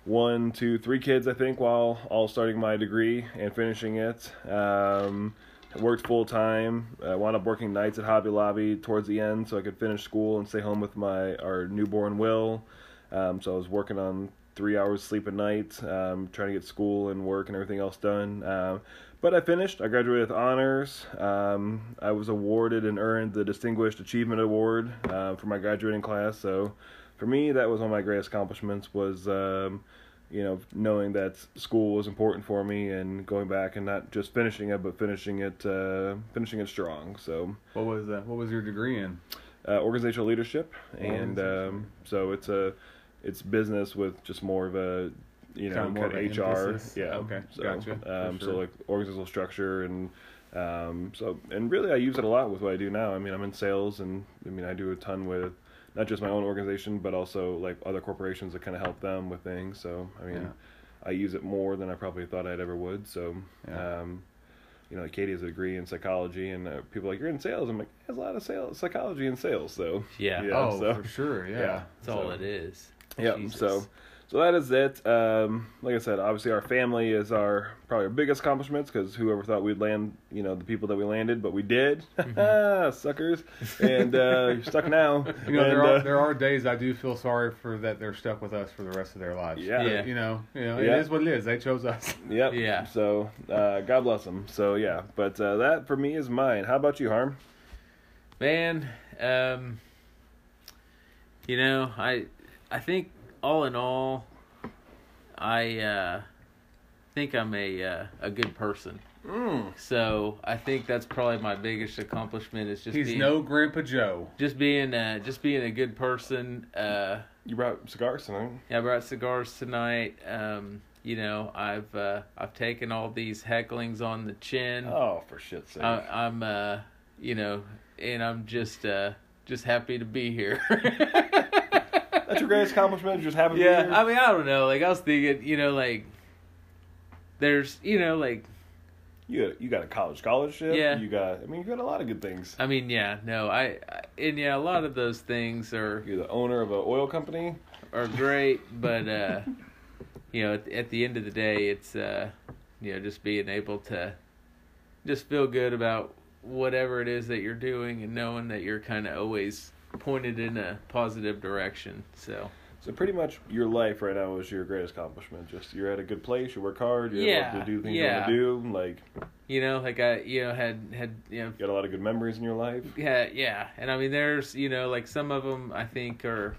one, two, three kids, I think, while all starting my degree and finishing it. Um, worked full time. I wound up working nights at Hobby Lobby towards the end, so I could finish school and stay home with my our newborn Will. Um, so I was working on three hours sleep a night, um, trying to get school and work and everything else done. Um, but I finished. I graduated with honors. Um, I was awarded and earned the Distinguished Achievement Award uh, for my graduating class. So for me, that was one of my greatest accomplishments. Was um, you know knowing that school was important for me and going back and not just finishing it, but finishing it uh, finishing it strong. So What was that? What was your degree in? uh, organizational leadership, and um, so it's a it's business with just more of a you know Kinda more kind of of HR. emphasis. Yeah. Okay, So, gotcha, Um, sure. So like organizational structure and. Um, so and really, I use it a lot with what I do now. I mean, I'm in sales, and I mean, I do a ton with not just my own organization, but also like other corporations that kind of help them with things. So I mean, Yeah. I use it more than I probably thought I'd ever would. So, Yeah. um, you know, like Katie has a degree in psychology, and uh, people are like you're in sales. I'm like, there's a lot of sales, psychology and sales. So Yeah. yeah, oh, so, for sure. Yeah. yeah. That's all it is. yeah. Jesus. So, so that is it. Um, like I said, obviously our family is our probably our biggest accomplishments because whoever thought we'd land, you know, the people that we landed, but we did, Ah, suckers, and uh, you're stuck now. Mm-hmm. You know, And, there are uh, there are days I do feel sorry for that they're stuck with us for the rest of their lives. Yeah. Yeah. You know, you know, Yeah. it is what it is. They chose us. Yep. Yeah. So, uh, God bless them. So yeah, but uh, that for me is mine. How about you, Harm? Man, um, you know, I I think all in all, I uh, think I'm a uh, a good person. Mm. So I think that's probably my biggest accomplishment is just He's being, no Grandpa Joe. just being uh, just being a good person. Uh, You brought cigars tonight. yeah, I brought cigars tonight. Um, you know, I've uh, I've taken all these hecklings on the chin. Oh, for shit's sake! I, I'm uh, you know, and I'm just uh, just happy to be here. That's your greatest accomplishment. Just having yeah? I mean, I don't know. Like I was thinking, you know, like there's, you know, like you got, you got a college scholarship. Yeah. You got. I mean, you got a lot of good things. I mean, yeah, no, I, I and yeah, a lot of those things are You're the owner of an oil company. are great, but uh, you know, at, at the end of the day, it's uh, you know, just being able to just feel good about whatever it is that you're doing and knowing that you're kind of always pointed in a positive direction. So So pretty much your life right now is your greatest accomplishment. Just you're at a good place. You work hard. You're Yeah, able to do things yeah. you want to do. Like you know, like I, you know, had had you know you got a lot of good memories in your life. Yeah, yeah, and I mean, there's you know, like some of them I think are,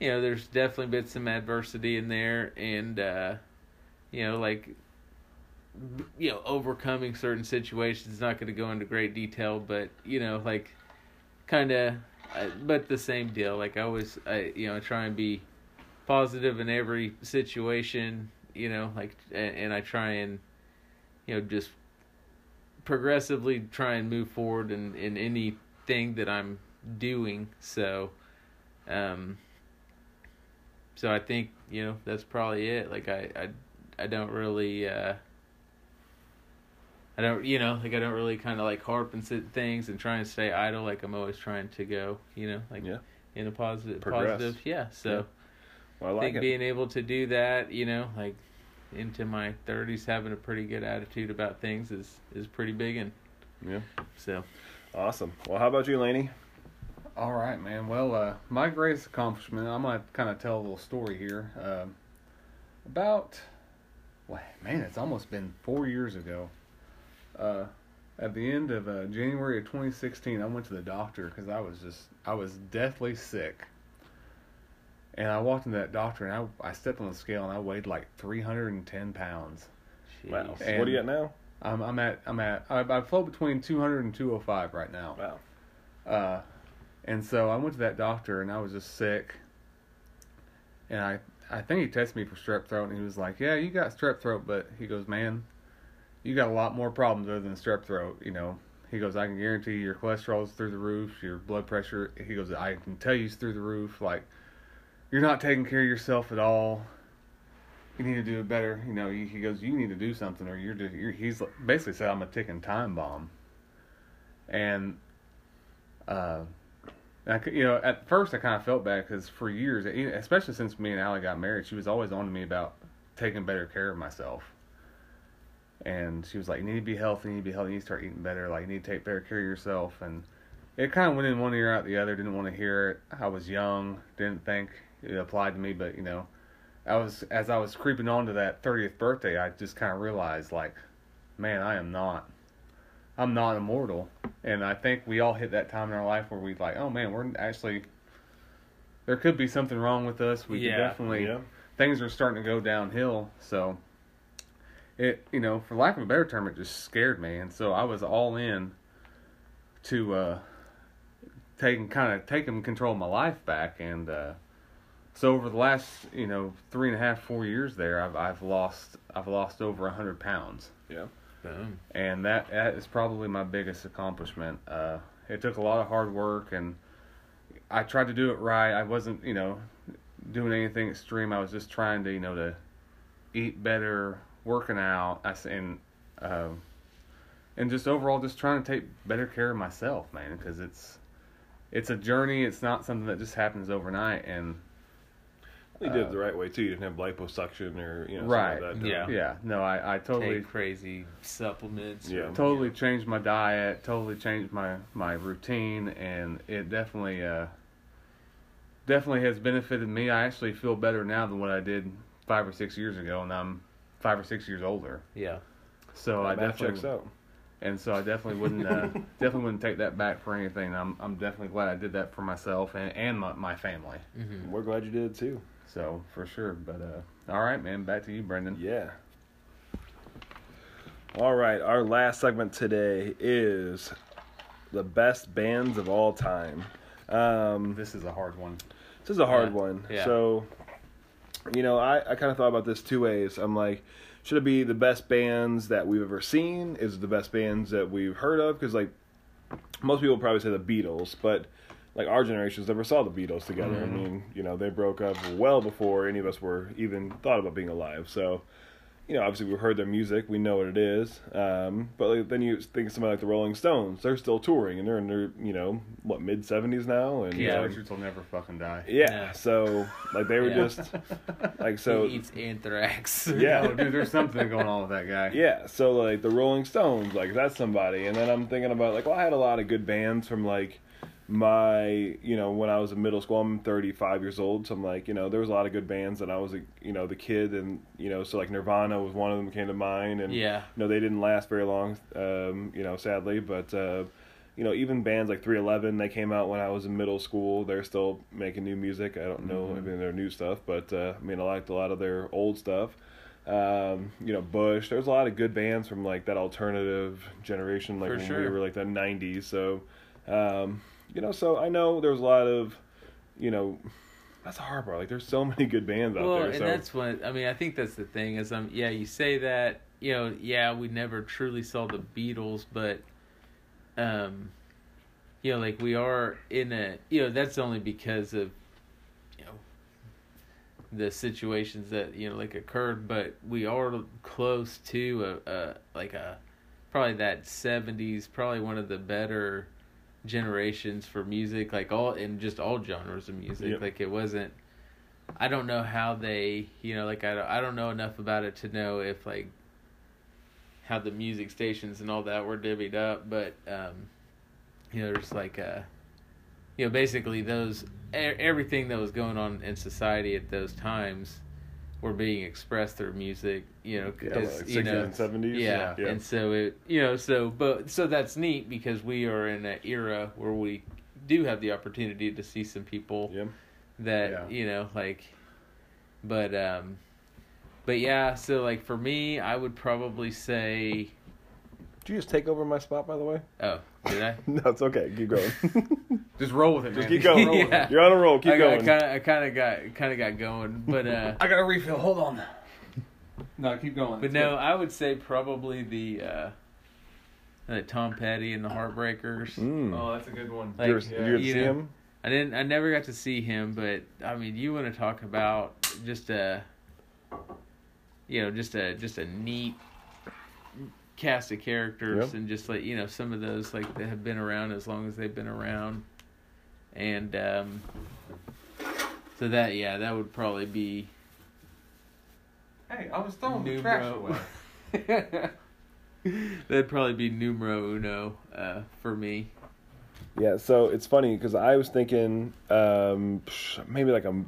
you know, there's definitely been some adversity in there, and uh, you know, like, you know, overcoming certain situations. Not going to go into great detail, but you know, like, kind of, but the same deal. Like I always, I you know, try and be positive in every situation. You know, like, and, and I try and, you know, just progressively try and move forward in, in anything that I'm doing. So, um, so I think you know that's probably it. Like I, I, I don't really, uh, I don't, you know, like I don't really kind of like harp and sit things and try and stay idle. Like I'm always trying to go, you know, like Yeah. in a positive, Progress. positive, yeah. So. Yeah. Well, I I like think it. being able to do that, you know, like into my 30s, having a pretty good attitude about things is is pretty big, and Yeah. so Awesome. Well, how about you, Laney? All right, man. Well, uh, my greatest accomplishment, I'm going to kind of tell a little story here. Um, about, well, man, it's almost been four years ago. Uh, at the end of uh, January of 2016, I went to the doctor because I was just, I was deathly sick. And I walked into that doctor and I, I stepped on the scale and I weighed like 310 pounds. Wow. And- what are you at now? I'm, I'm at, I'm at, I, I float between 200 and 205 right now. Wow. Uh, and so I went to that doctor and I was just sick. And I, I think he tested me for strep throat and he was like, "Yeah, you got strep throat," but he goes, "Man, you got a lot more problems other than strep throat. You know, he goes, I can guarantee your cholesterol's through the roof, your blood pressure. He goes, I can tell you it's through the roof. Like, you're not taking care of yourself at all. You need to do better. You know, he goes, you need to do something, or you're just. You're, he's basically said, I'm a ticking time bomb. And, uh, I, you know, at first I kind of felt bad because for years, especially since me and Allie got married, she was always on to me about taking better care of myself. And she was like, "You need to be healthy. You need to be healthy. You need to start eating better. Like, you need to take better care of yourself." And it kind of went in one ear out the other. Didn't want to hear it. I was young. Didn't think it applied to me. But you know, I was as I was creeping on to that thirtieth birthday, I just kind of realized, like, man, I am not. I'm not immortal. And I think we all hit that time in our life where we like, oh man, we're actually there could be something wrong with us. We Yeah. definitely Yeah. things are starting to go downhill. So it you know, for lack of a better term, it just scared me, and so I was all in to uh taking kind of taking control of my life back and uh so over the last you know three and a half four years there i've i've lost i've lost over a hundred pounds Yeah. Boom. and that that is probably my biggest accomplishment. Uh, it took a lot of hard work, and I tried to do it right. I wasn't, you know, doing anything extreme. I was just trying to, you know, to eat better, working out, I s- and uh, and just overall just trying to take better care of myself, man, because it's it's a journey. It's not something that just happens overnight, and You did it the right way too. You didn't have liposuction or you know Right. something like that. Yeah. yeah, no, I I totally Take crazy supplements. Yeah. or- totally changed my diet, totally changed my my routine, and it definitely uh definitely has benefited me. I actually feel better now than what I did five or six years ago, and I'm five or six years older. Yeah. So I That math definitely checks out. and so I definitely wouldn't uh, definitely wouldn't take that back for anything. I'm I'm definitely glad I did that for myself and and my my family. hmm We're glad you did too. So for sure, but uh, all right, man, back to you, Brennan. Yeah. All right, our last segment today is the best bands of all time. Um, This is a hard one. this is a hard Yeah, one. yeah. So, you know, I, I kind of thought about this two ways. I'm like, should it be the best bands that we've ever seen? Is it the best bands that we've heard of? Because, like, most people probably say the Beatles, but like our generations never saw the Beatles together. I mm-hmm. mean, you know, they broke up well before any of us were even thought about being alive. So, you know, obviously we've heard their music, we know what it is. Um, but like, then you think of somebody like the Rolling Stones, they're still touring and they're in their, you know, what mid seventies now, and Keith Yeah. um, Richards will never fucking die. yeah, Yeah. so like they were Yeah. just like so he eats anthrax. Yeah. Oh, dude, there's something going on with that guy. yeah, so like the Rolling Stones, like that's somebody. And then I'm thinking about like, well, I had a lot of good bands from like my, you know, when I was in middle school. I'm 35 years old, so I'm like, you know, there was a lot of good bands, and I was, a, you know, the kid, and you know, so like Nirvana was one of them that came to mind, and Yeah. you know, they didn't last very long, um, you know, sadly, but. uh you know, even bands like 311, they came out when I was in middle school. They're still making new music. I don't know, I mean, their new stuff, but uh, I mean, I liked a lot of their old stuff. Um, you know, Bush. There's a lot of good bands from like that alternative generation, like For when we were like the '90s. So, um, you know, so I know there's a lot of, you know, that's a hard part. Like, there's so many good bands out well, there. and so that's what I mean. I think that's the thing is, um, yeah, you say that, you know, yeah, we never truly saw the Beatles, but, um, you know, like we are in a, you know, that's only because of, you know, the situations that you know like occurred, but we are close to a, a like a probably that '70s, probably one of the better generations for music, like all in just all genres of music. Yep. Like it wasn't. I don't know how they, you know, like I don't, I don't know enough about it to know if like how the music stations and all that were divvied up, but um, you know, there's like uh you know, basically those everything that was going on in society at those times were being expressed through music, you know, yeah, like you 60s know, and 70s. yeah, yeah. and so it, you know, so but so that's neat because we are in an era where we do have the opportunity to see some people yeah. that Yeah. you know like but um but yeah so like for me i would probably say Did you just take over my spot, by the way? oh did i no, it's okay. Keep going. Just roll with it, just man. keep going. Yeah. You're on a roll. Keep I, going. i kind of got kind of got going but uh I got a refill. Hold on. No, keep going. But no, I would say probably the uh, uh, Tom Petty and the Heartbreakers. Mm. Oh, that's a good one. Like, You're, yeah. you're you see know, him? I didn't. I never got to see him, but I mean, you want to talk about just a, you know, just a just a neat cast of characters, Yep. and just like you know, some of those like that have been around as long as they've been around, and um, so that yeah, that would probably be Hey, I was throwing the trash away. That'd probably be numero uno uh, for me. Yeah, so it's funny because I was thinking um, maybe like a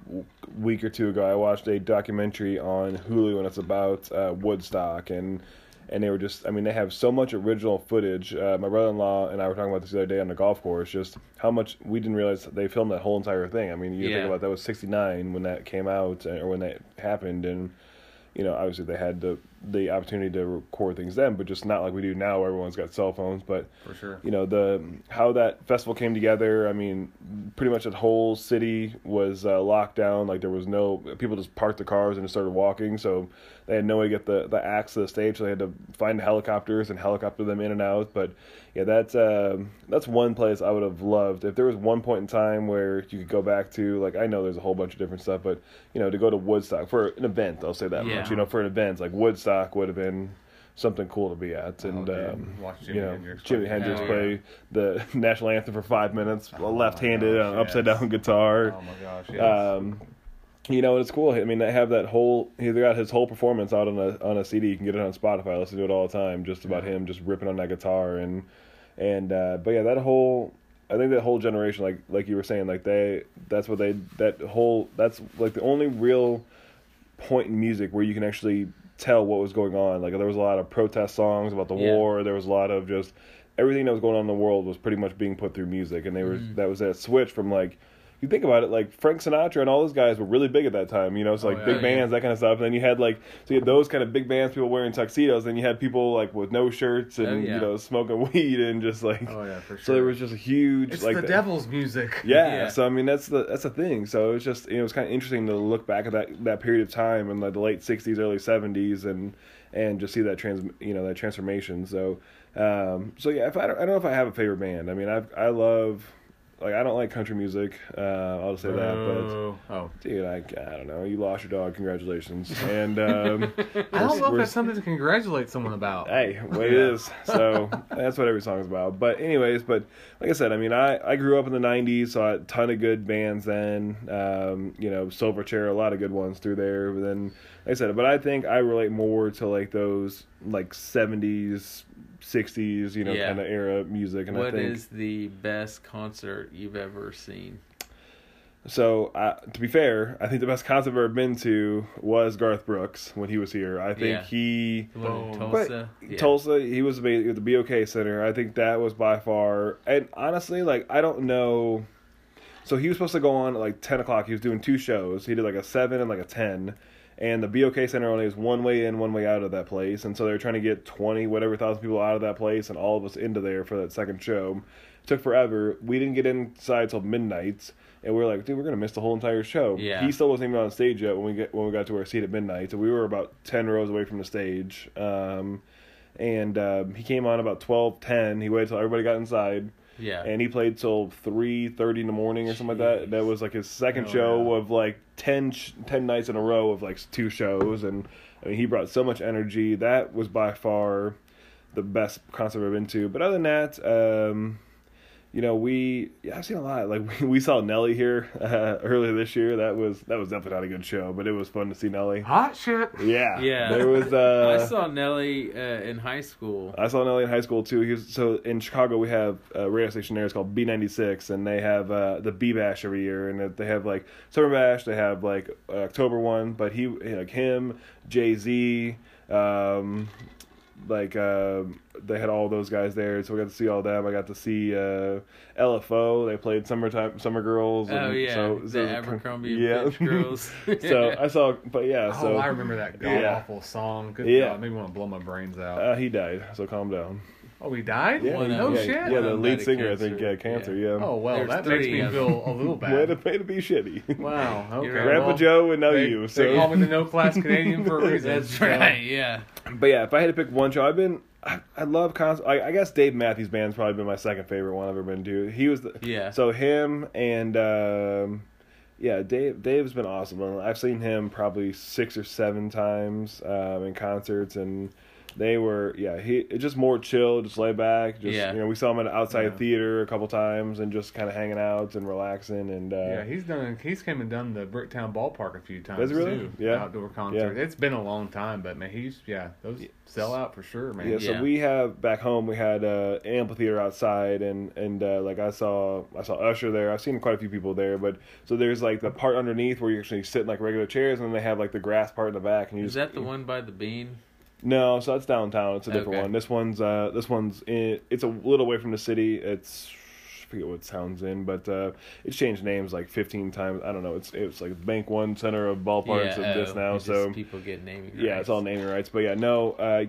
week or two ago, I watched a documentary on Hulu and it's about uh, Woodstock and and they were just I mean they have so much original footage. Uh, my brother-in-law and I were talking about this the other day on the golf course, just how much we didn't realize they filmed that whole entire thing. I mean, you Yeah. think about that was '69 when that came out uh, or when that happened, and you know obviously they had the the opportunity to record things then, but just not like we do now, where everyone's got cell phones, but For sure. you know the how that festival came together. I mean, pretty much the whole city was uh, locked down. Like there was no people just parked the cars and just started walking. So they had no way to get the the acts to the stage. So they had to find helicopters and helicopter them in and out. But yeah, that's um that's one place I would have loved if there was one point in time where you could go back to. Like I know there's a whole bunch of different stuff, but you know to go to Woodstock for an event, I'll say that Yeah. much. You know, for an event like Woodstock would have been something cool to be at. And dude, um, watch Jimi you know, Hendrix Jimi. Hendrix Hell play the national anthem for five minutes, Oh left-handed, my on gosh, upside yes. down guitar. Oh my gosh. Yes. Um, you know, it's cool. I mean, they have that whole. He got his whole performance out on a on a CD. You can get it on Spotify. I listen to it all the time, just about him just ripping on that guitar and and. Uh, but yeah, that whole. I think that whole generation, like like you were saying, like they. That's what they. That whole. That's like the only real point in music where you can actually tell what was going on. Like there was a lot of protest songs about the Yeah. war. There was a lot of just everything that was going on in the world was pretty much being put through music, and they were Mhm. that was that switch from like. You think about it, like Frank Sinatra and all those guys were really big at that time, you know. So Oh, like yeah. big Yeah. bands, that kind of stuff. And then you had like so you had those kind of big bands, people wearing tuxedos. Then you had people like with no shirts and Oh, yeah. you know smoking weed and just like. oh yeah, for sure. so there was just a huge It's like the that- devil's music. yeah, Yeah. so I mean that's the that's the thing. So it was just you know it was kind of interesting to look back at that that period of time in like the late '60s, early '70s, and and just see that trans you know that transformation. So um, so yeah, if I don't, I don't know if I have a favorite band. I mean I I love like I don't like country music. Uh, I'll just say that, Oh. oh. but dude, I I don't know. You lost your dog. Congratulations. And um, I don't know if that's something to congratulate someone about. Hey, what it is. So that's what every song is about. But anyways, but like I said, I mean, I, I grew up in the '90s, saw a ton of good bands then. Um, you know, Silverchair, a lot of good ones through there. But then, like I said, but I think I relate more to like those like '70s, '60s, you know, Yeah. kind of era music. And I What think is the best concert you've ever seen? So, uh, to be fair, I think the best concert I've ever been to was Garth Brooks when he was here. I think Yeah. he The one in Boom. Tulsa. Yeah. Tulsa, he was ba- at the BOK Center. I think that was by far, and honestly, like I don't know. So he was supposed to go on at like ten o'clock. He was doing two shows. He did like a seven and like a ten, and the BOK Center only is one way in, one way out of that place. And so they were trying to get twenty whatever thousand people out of that place, and all of us into there for that second show. It took forever. We didn't get inside till midnight. And we were like, dude, we're gonna miss the whole entire show. Yeah. He still wasn't even on stage yet when we get when we got to our seat at midnight. So we were about ten rows away from the stage. Um, and um, he came on about twelve ten. He waited till everybody got inside, Yeah. and he played till three thirty in the morning or something like that. That was like his second Oh, show yeah. of like 10, 10 nights in a row of like two shows, and I mean he brought so much energy. That was by far the best concert I've been to. But other than that, um, you know, we yeah, I've seen a lot. Like we, we saw Nelly here uh, earlier this year. That was that was definitely not a good show, but it was fun to see Nelly. Hot shit. Yeah, Yeah. There was. Uh, I saw Nelly uh, in high school. I saw Nelly in high school too. He was, so in Chicago we have a radio station there. It's called B ninety six, and they have uh, the B Bash every year, and they have like Summer Bash. They have like uh, October one, but he like him, Jay Z, um, like uh, they had all those guys there. So we got to see all them. I got to see uh, LFO. They played Summertime Summer Girls. Oh yeah, so, the so- Abercrombie yeah. Fitch girls. so I saw, but yeah, oh, so I remember that god Yeah. awful song. Good Yeah. God, made me want to blow my brains out. uh, he died. So calm down. Oh, he died? Yeah, One he- of no yeah, shit. yeah, the of lead them singer, I think, cancer. had cancer. Yeah. Oh well, There's that makes three me of feel a little way to bad. way to be shitty. Wow. Okay. You're right. Grandpa well, Joe and know they, you. they So, call me the no class Canadian for a reason. That's so- right. Yeah. but yeah, if I had to pick one show, I've been. I, I love concert. I, I guess Dave Matthews Band's probably been my second favorite one I've ever been to. He was the, Yeah. So him and um, yeah, Dave. Dave's been awesome. I've seen him probably six or seven times um, in concerts, and they were yeah. He just more chill, just lay back. Just Yeah. you know, we saw him at an outside Yeah. theater a couple times, and just kind of hanging out and relaxing. And uh, Yeah, he's done. He's came and done the Bricktown Ballpark a few times Has really? too. Yeah. outdoor concert. Yeah. It's been a long time, but man, he's yeah, those sell out for sure, man. Yeah, so we have back home. We had uh, an amphitheater outside, and and uh, like I saw, I saw Usher there. I've seen quite a few people there, but so there's like the part underneath where you actually sit in like regular chairs, and then they have like the grass part in the back. And you Is just, that the one by the bean? No, so that's downtown. It's a different Okay. one. This one's uh, this one's in. It's a little away from the city. It's I forget what town's in, but uh, it's changed names like 15 times. I don't know. It's it's like Bank One Center of Ballparks yeah. of this oh, now. So just people get naming. yeah, it's all naming rights. But yeah, no, uh,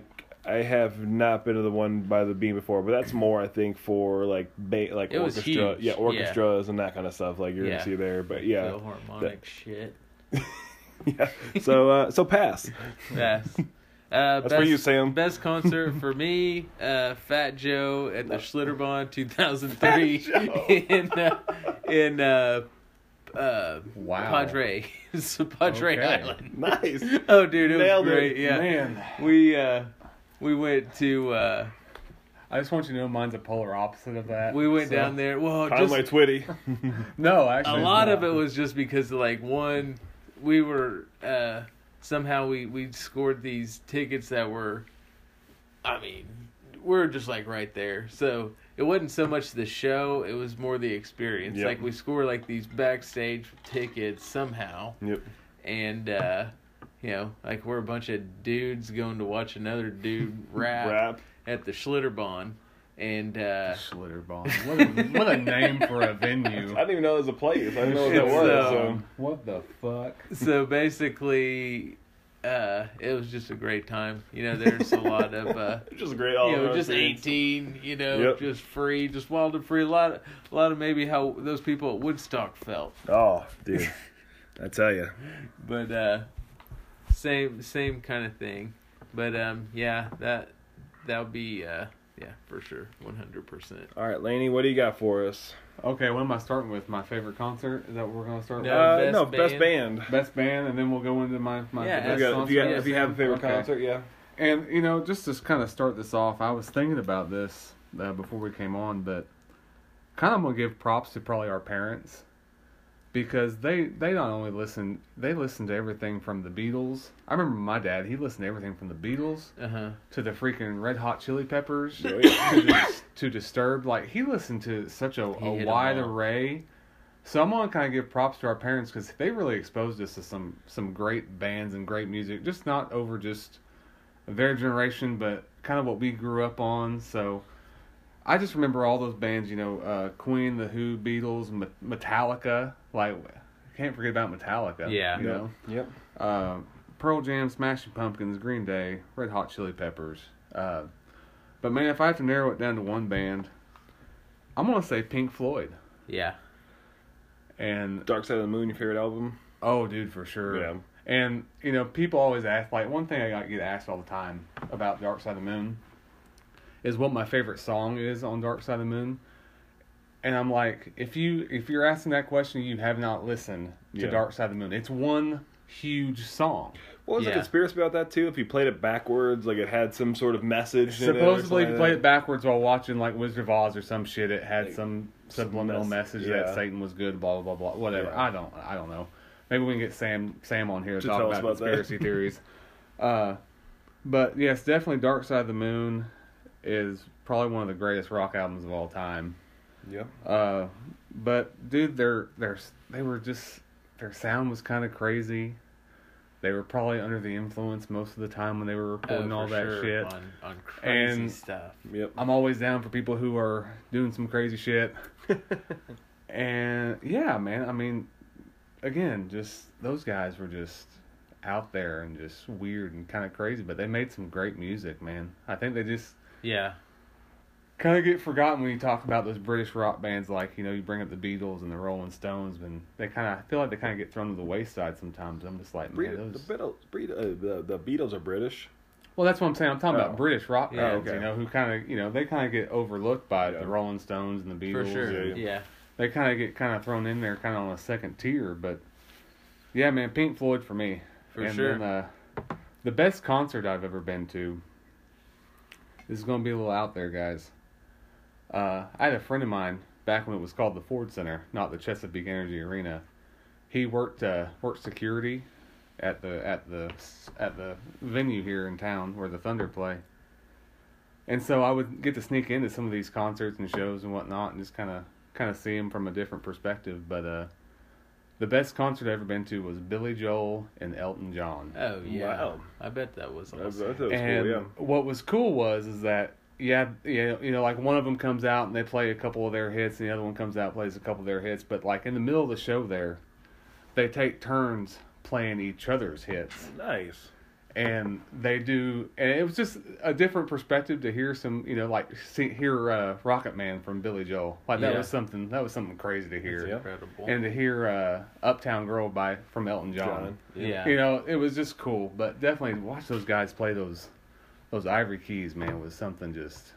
I have not been to the one by the bean before, but that's more I think for like ba- like It orchestra, yeah, yeah. orchestras and that kind of stuff. Like you're Yeah. gonna see there, but yeah, Philharmonic shit. yeah. So uh, so pass. Yes. Uh, That's for you, Sam. Best concert for me, uh, Fat Joe at the Schlitterbahn 2003 in uh, in uh, uh, Wow. Padre, Padre Okay. Island. Nice. Oh, dude, it Nailed was it. great. Yeah, man. we uh, we went to uh, I just want you to know mine's a polar opposite of that. we went so- down there. Well, Conway just Twitty. No, actually, a lot of it was just because like one we were uh somehow we we scored these tickets that were i mean we're just like right there so it wasn't so much the show it was more the experience Yep. like we scored like these backstage tickets somehow yep. and uh you know like we're a bunch of dudes going to watch another dude rap, Rap. at the schlitterbahn and uh Schlitterbahn. What a, what a name for a venue. I didn't even know there was a place. I didn't know what that was. uh, so. What the fuck? so basically uh it was just a great time you know there's a lot of uh just a great all you know just experience. 18 you know Yep. just free just wild and free a lot of a lot of maybe how those people at woodstock felt Oh, dude. I tell you. but uh same same kind of thing but um yeah that that would be uh yeah for sure 100% All right, Laney, what do you got for us? Okay, what am I starting with? My favorite concert? Is that what we're gonna start No. with? uh, best no, best band. band. Best band, and then we'll go into my my Yeah, best If you, if, you got, if you have a favorite Okay. concert, yeah. And you know, just to kind of start this off, I was thinking about this uh, before we came on, but kind of gonna give props to probably our parents because they they not only listen, they listen to everything from the Beatles. I remember my dad; he listened to everything from the Beatles uh-huh to the freaking Red Hot Chili Peppers Oh, to, Dis- to Disturbed. Like he listened to such a, a wide array. So I'm gonna kind of give props to our parents because they really exposed us to some some great bands and great music. Just not over just their generation, but kind of what we grew up on. So I just remember all those bands. You know, uh, Queen, The Who, Beatles, Me- Metallica. Like can't forget about Metallica. Yeah. you Yep. know Yep. uh, Pearl Jam, Smashing Pumpkins, Green Day, Red Hot Chili Peppers. Uh, but man, if I have to narrow it down to one band, I'm gonna say Pink Floyd. yeah And Dark Side of the Moon, your favorite album? oh, dude, for sure. Yeah. And you know, people always ask like one thing I got get asked all the time about Dark Side of the Moon is what my favorite song is on Dark Side of the Moon. And I'm like, if you if you're asking that question, you have not listened to Yeah. Dark Side of the Moon. It's one huge song. What was the conspiracy about that too? If you played it backwards, like it had some sort of message. in it Supposedly, if you played it backwards while watching like Wizard of Oz or some shit, it had Like, some some subliminal mess- message yeah. that Satan was good. Blah blah blah blah. Whatever. Yeah. I don't. I don't know. Maybe we can get Sam Sam on here to To talk tell about, about that. conspiracy theories. Uh, but yes, definitely Dark Side of the Moon is probably one of the greatest rock albums of all time. that. Yep. Uh, but dude, their their they were just their sound was kind of crazy. They were probably under the influence most of the time when they were recording Oh, all that sure, shit. on, on crazy And- stuff Yep. I'm always down for people who are doing some crazy shit. and yeah, man, I mean, again, just those guys were just out there and just weird and kind of crazy, but they made some great music, man. I think they just yeah kind of get forgotten when you talk about those British rock bands. Like you know, you bring up the Beatles and the Rolling Stones, and they kind of I feel like they kind of get thrown to the wayside sometimes. I'm just like, man, Bre- those... the, Beatles, Bre- uh, the, the Beatles are British. Well, that's what I'm saying. I'm talking Oh. about British rock Yeah, bands. okay. You know, who kind of you know they kind of get overlooked by Yeah. the Rolling Stones and the Beatles. For sure. yeah, Yeah. yeah. They kind of get kind of thrown in there, kind of on a second tier. But yeah, man, Pink Floyd for me. For and sure. Then, uh, the best concert I've ever been to. This is gonna be a little out there, guys. Uh, I had a friend of mine back when it was called the Ford Center, not the Chesapeake Energy Arena. He worked uh, worked security at the at the at the venue here in town where the Thunder play. And so I would get to sneak into some of these concerts and shows and whatnot, and just kind of kind of see them from a different perspective. But uh, the best concert I've ever been to was Billy Joel and Elton John. Oh yeah. Wow. I bet that was That was, awesome. that was and cool, yeah. what was cool was is that yeah, yeah, you know, like one of them comes out and they play a couple of their hits, and the other one comes out and plays a couple of their hits. But like in the middle of the show, there, they take turns playing each other's hits, Nice. And they do, and it was just a different perspective to hear some, you know, like see, hear uh, Rocket Man from Billy Joel. Like that Yeah. was something that was something crazy to hear, Yeah. Incredible. and to hear uh, Uptown Girl by from Elton John. John. yeah. You know, it was just cool, but definitely watch those guys play those those ivory keys, man, was something just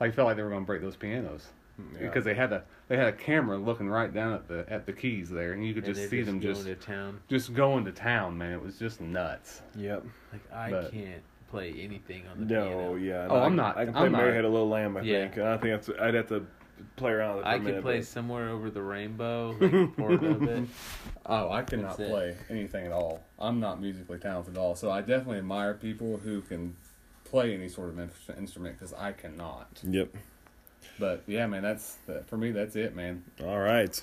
like felt like they were gonna break those pianos Yeah. because they had a they had a camera looking right down at the at the keys there, and you could And just they're see them going just to town. just going to town, man. It was just nuts. Yep. Like I But- can't play anything on the piano. No, piano. yeah. Oh, I, I'm not- I can play I'm. Mary Had a Little Lamb, I Yeah. think. I think that's, I'd have to play around with it for I a could play but- somewhere over the rainbow, like part of it. Oh, I cannot That's it. play anything at all. I'm not musically talented at all, so I definitely admire people who can play any sort of instrument because I cannot. Yep. But yeah, man, that's that, for me. That's it, man. All right.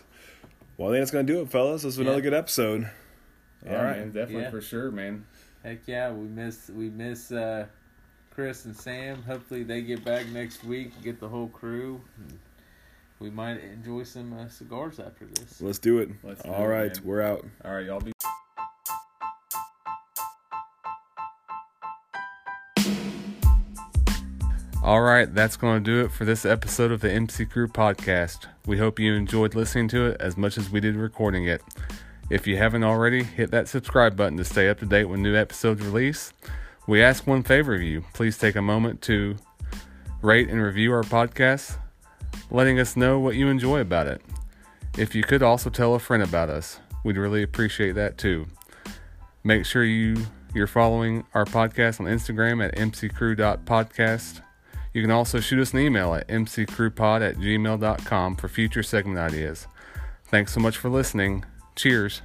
Well, I think that's going to do it, fellas. This was another good episode. Yeah, All right. man, definitely Yeah. for sure, man. Heck yeah, we miss we miss uh, Chris and Sam. Hopefully they get back next week, get the whole crew. We might enjoy some uh, cigars after this. Let's do it. Let's All it, right. man. We're out. All right, y'all be. All right, that's going to do it for this episode of the MC Crew podcast. We hope you enjoyed listening to it as much as we did recording it. If you haven't already, hit that subscribe button to stay up to date when new episodes release. We ask one favor of you please take a moment to rate and review our podcast, letting us know what you enjoy about it. If you could also tell a friend about us, we'd really appreciate that too. Make sure you you're following our podcast on Instagram at mccrew.podcast. You can also shoot us an email at mccrewpod at gmail.com for future segment ideas. Thanks so much for listening. Cheers.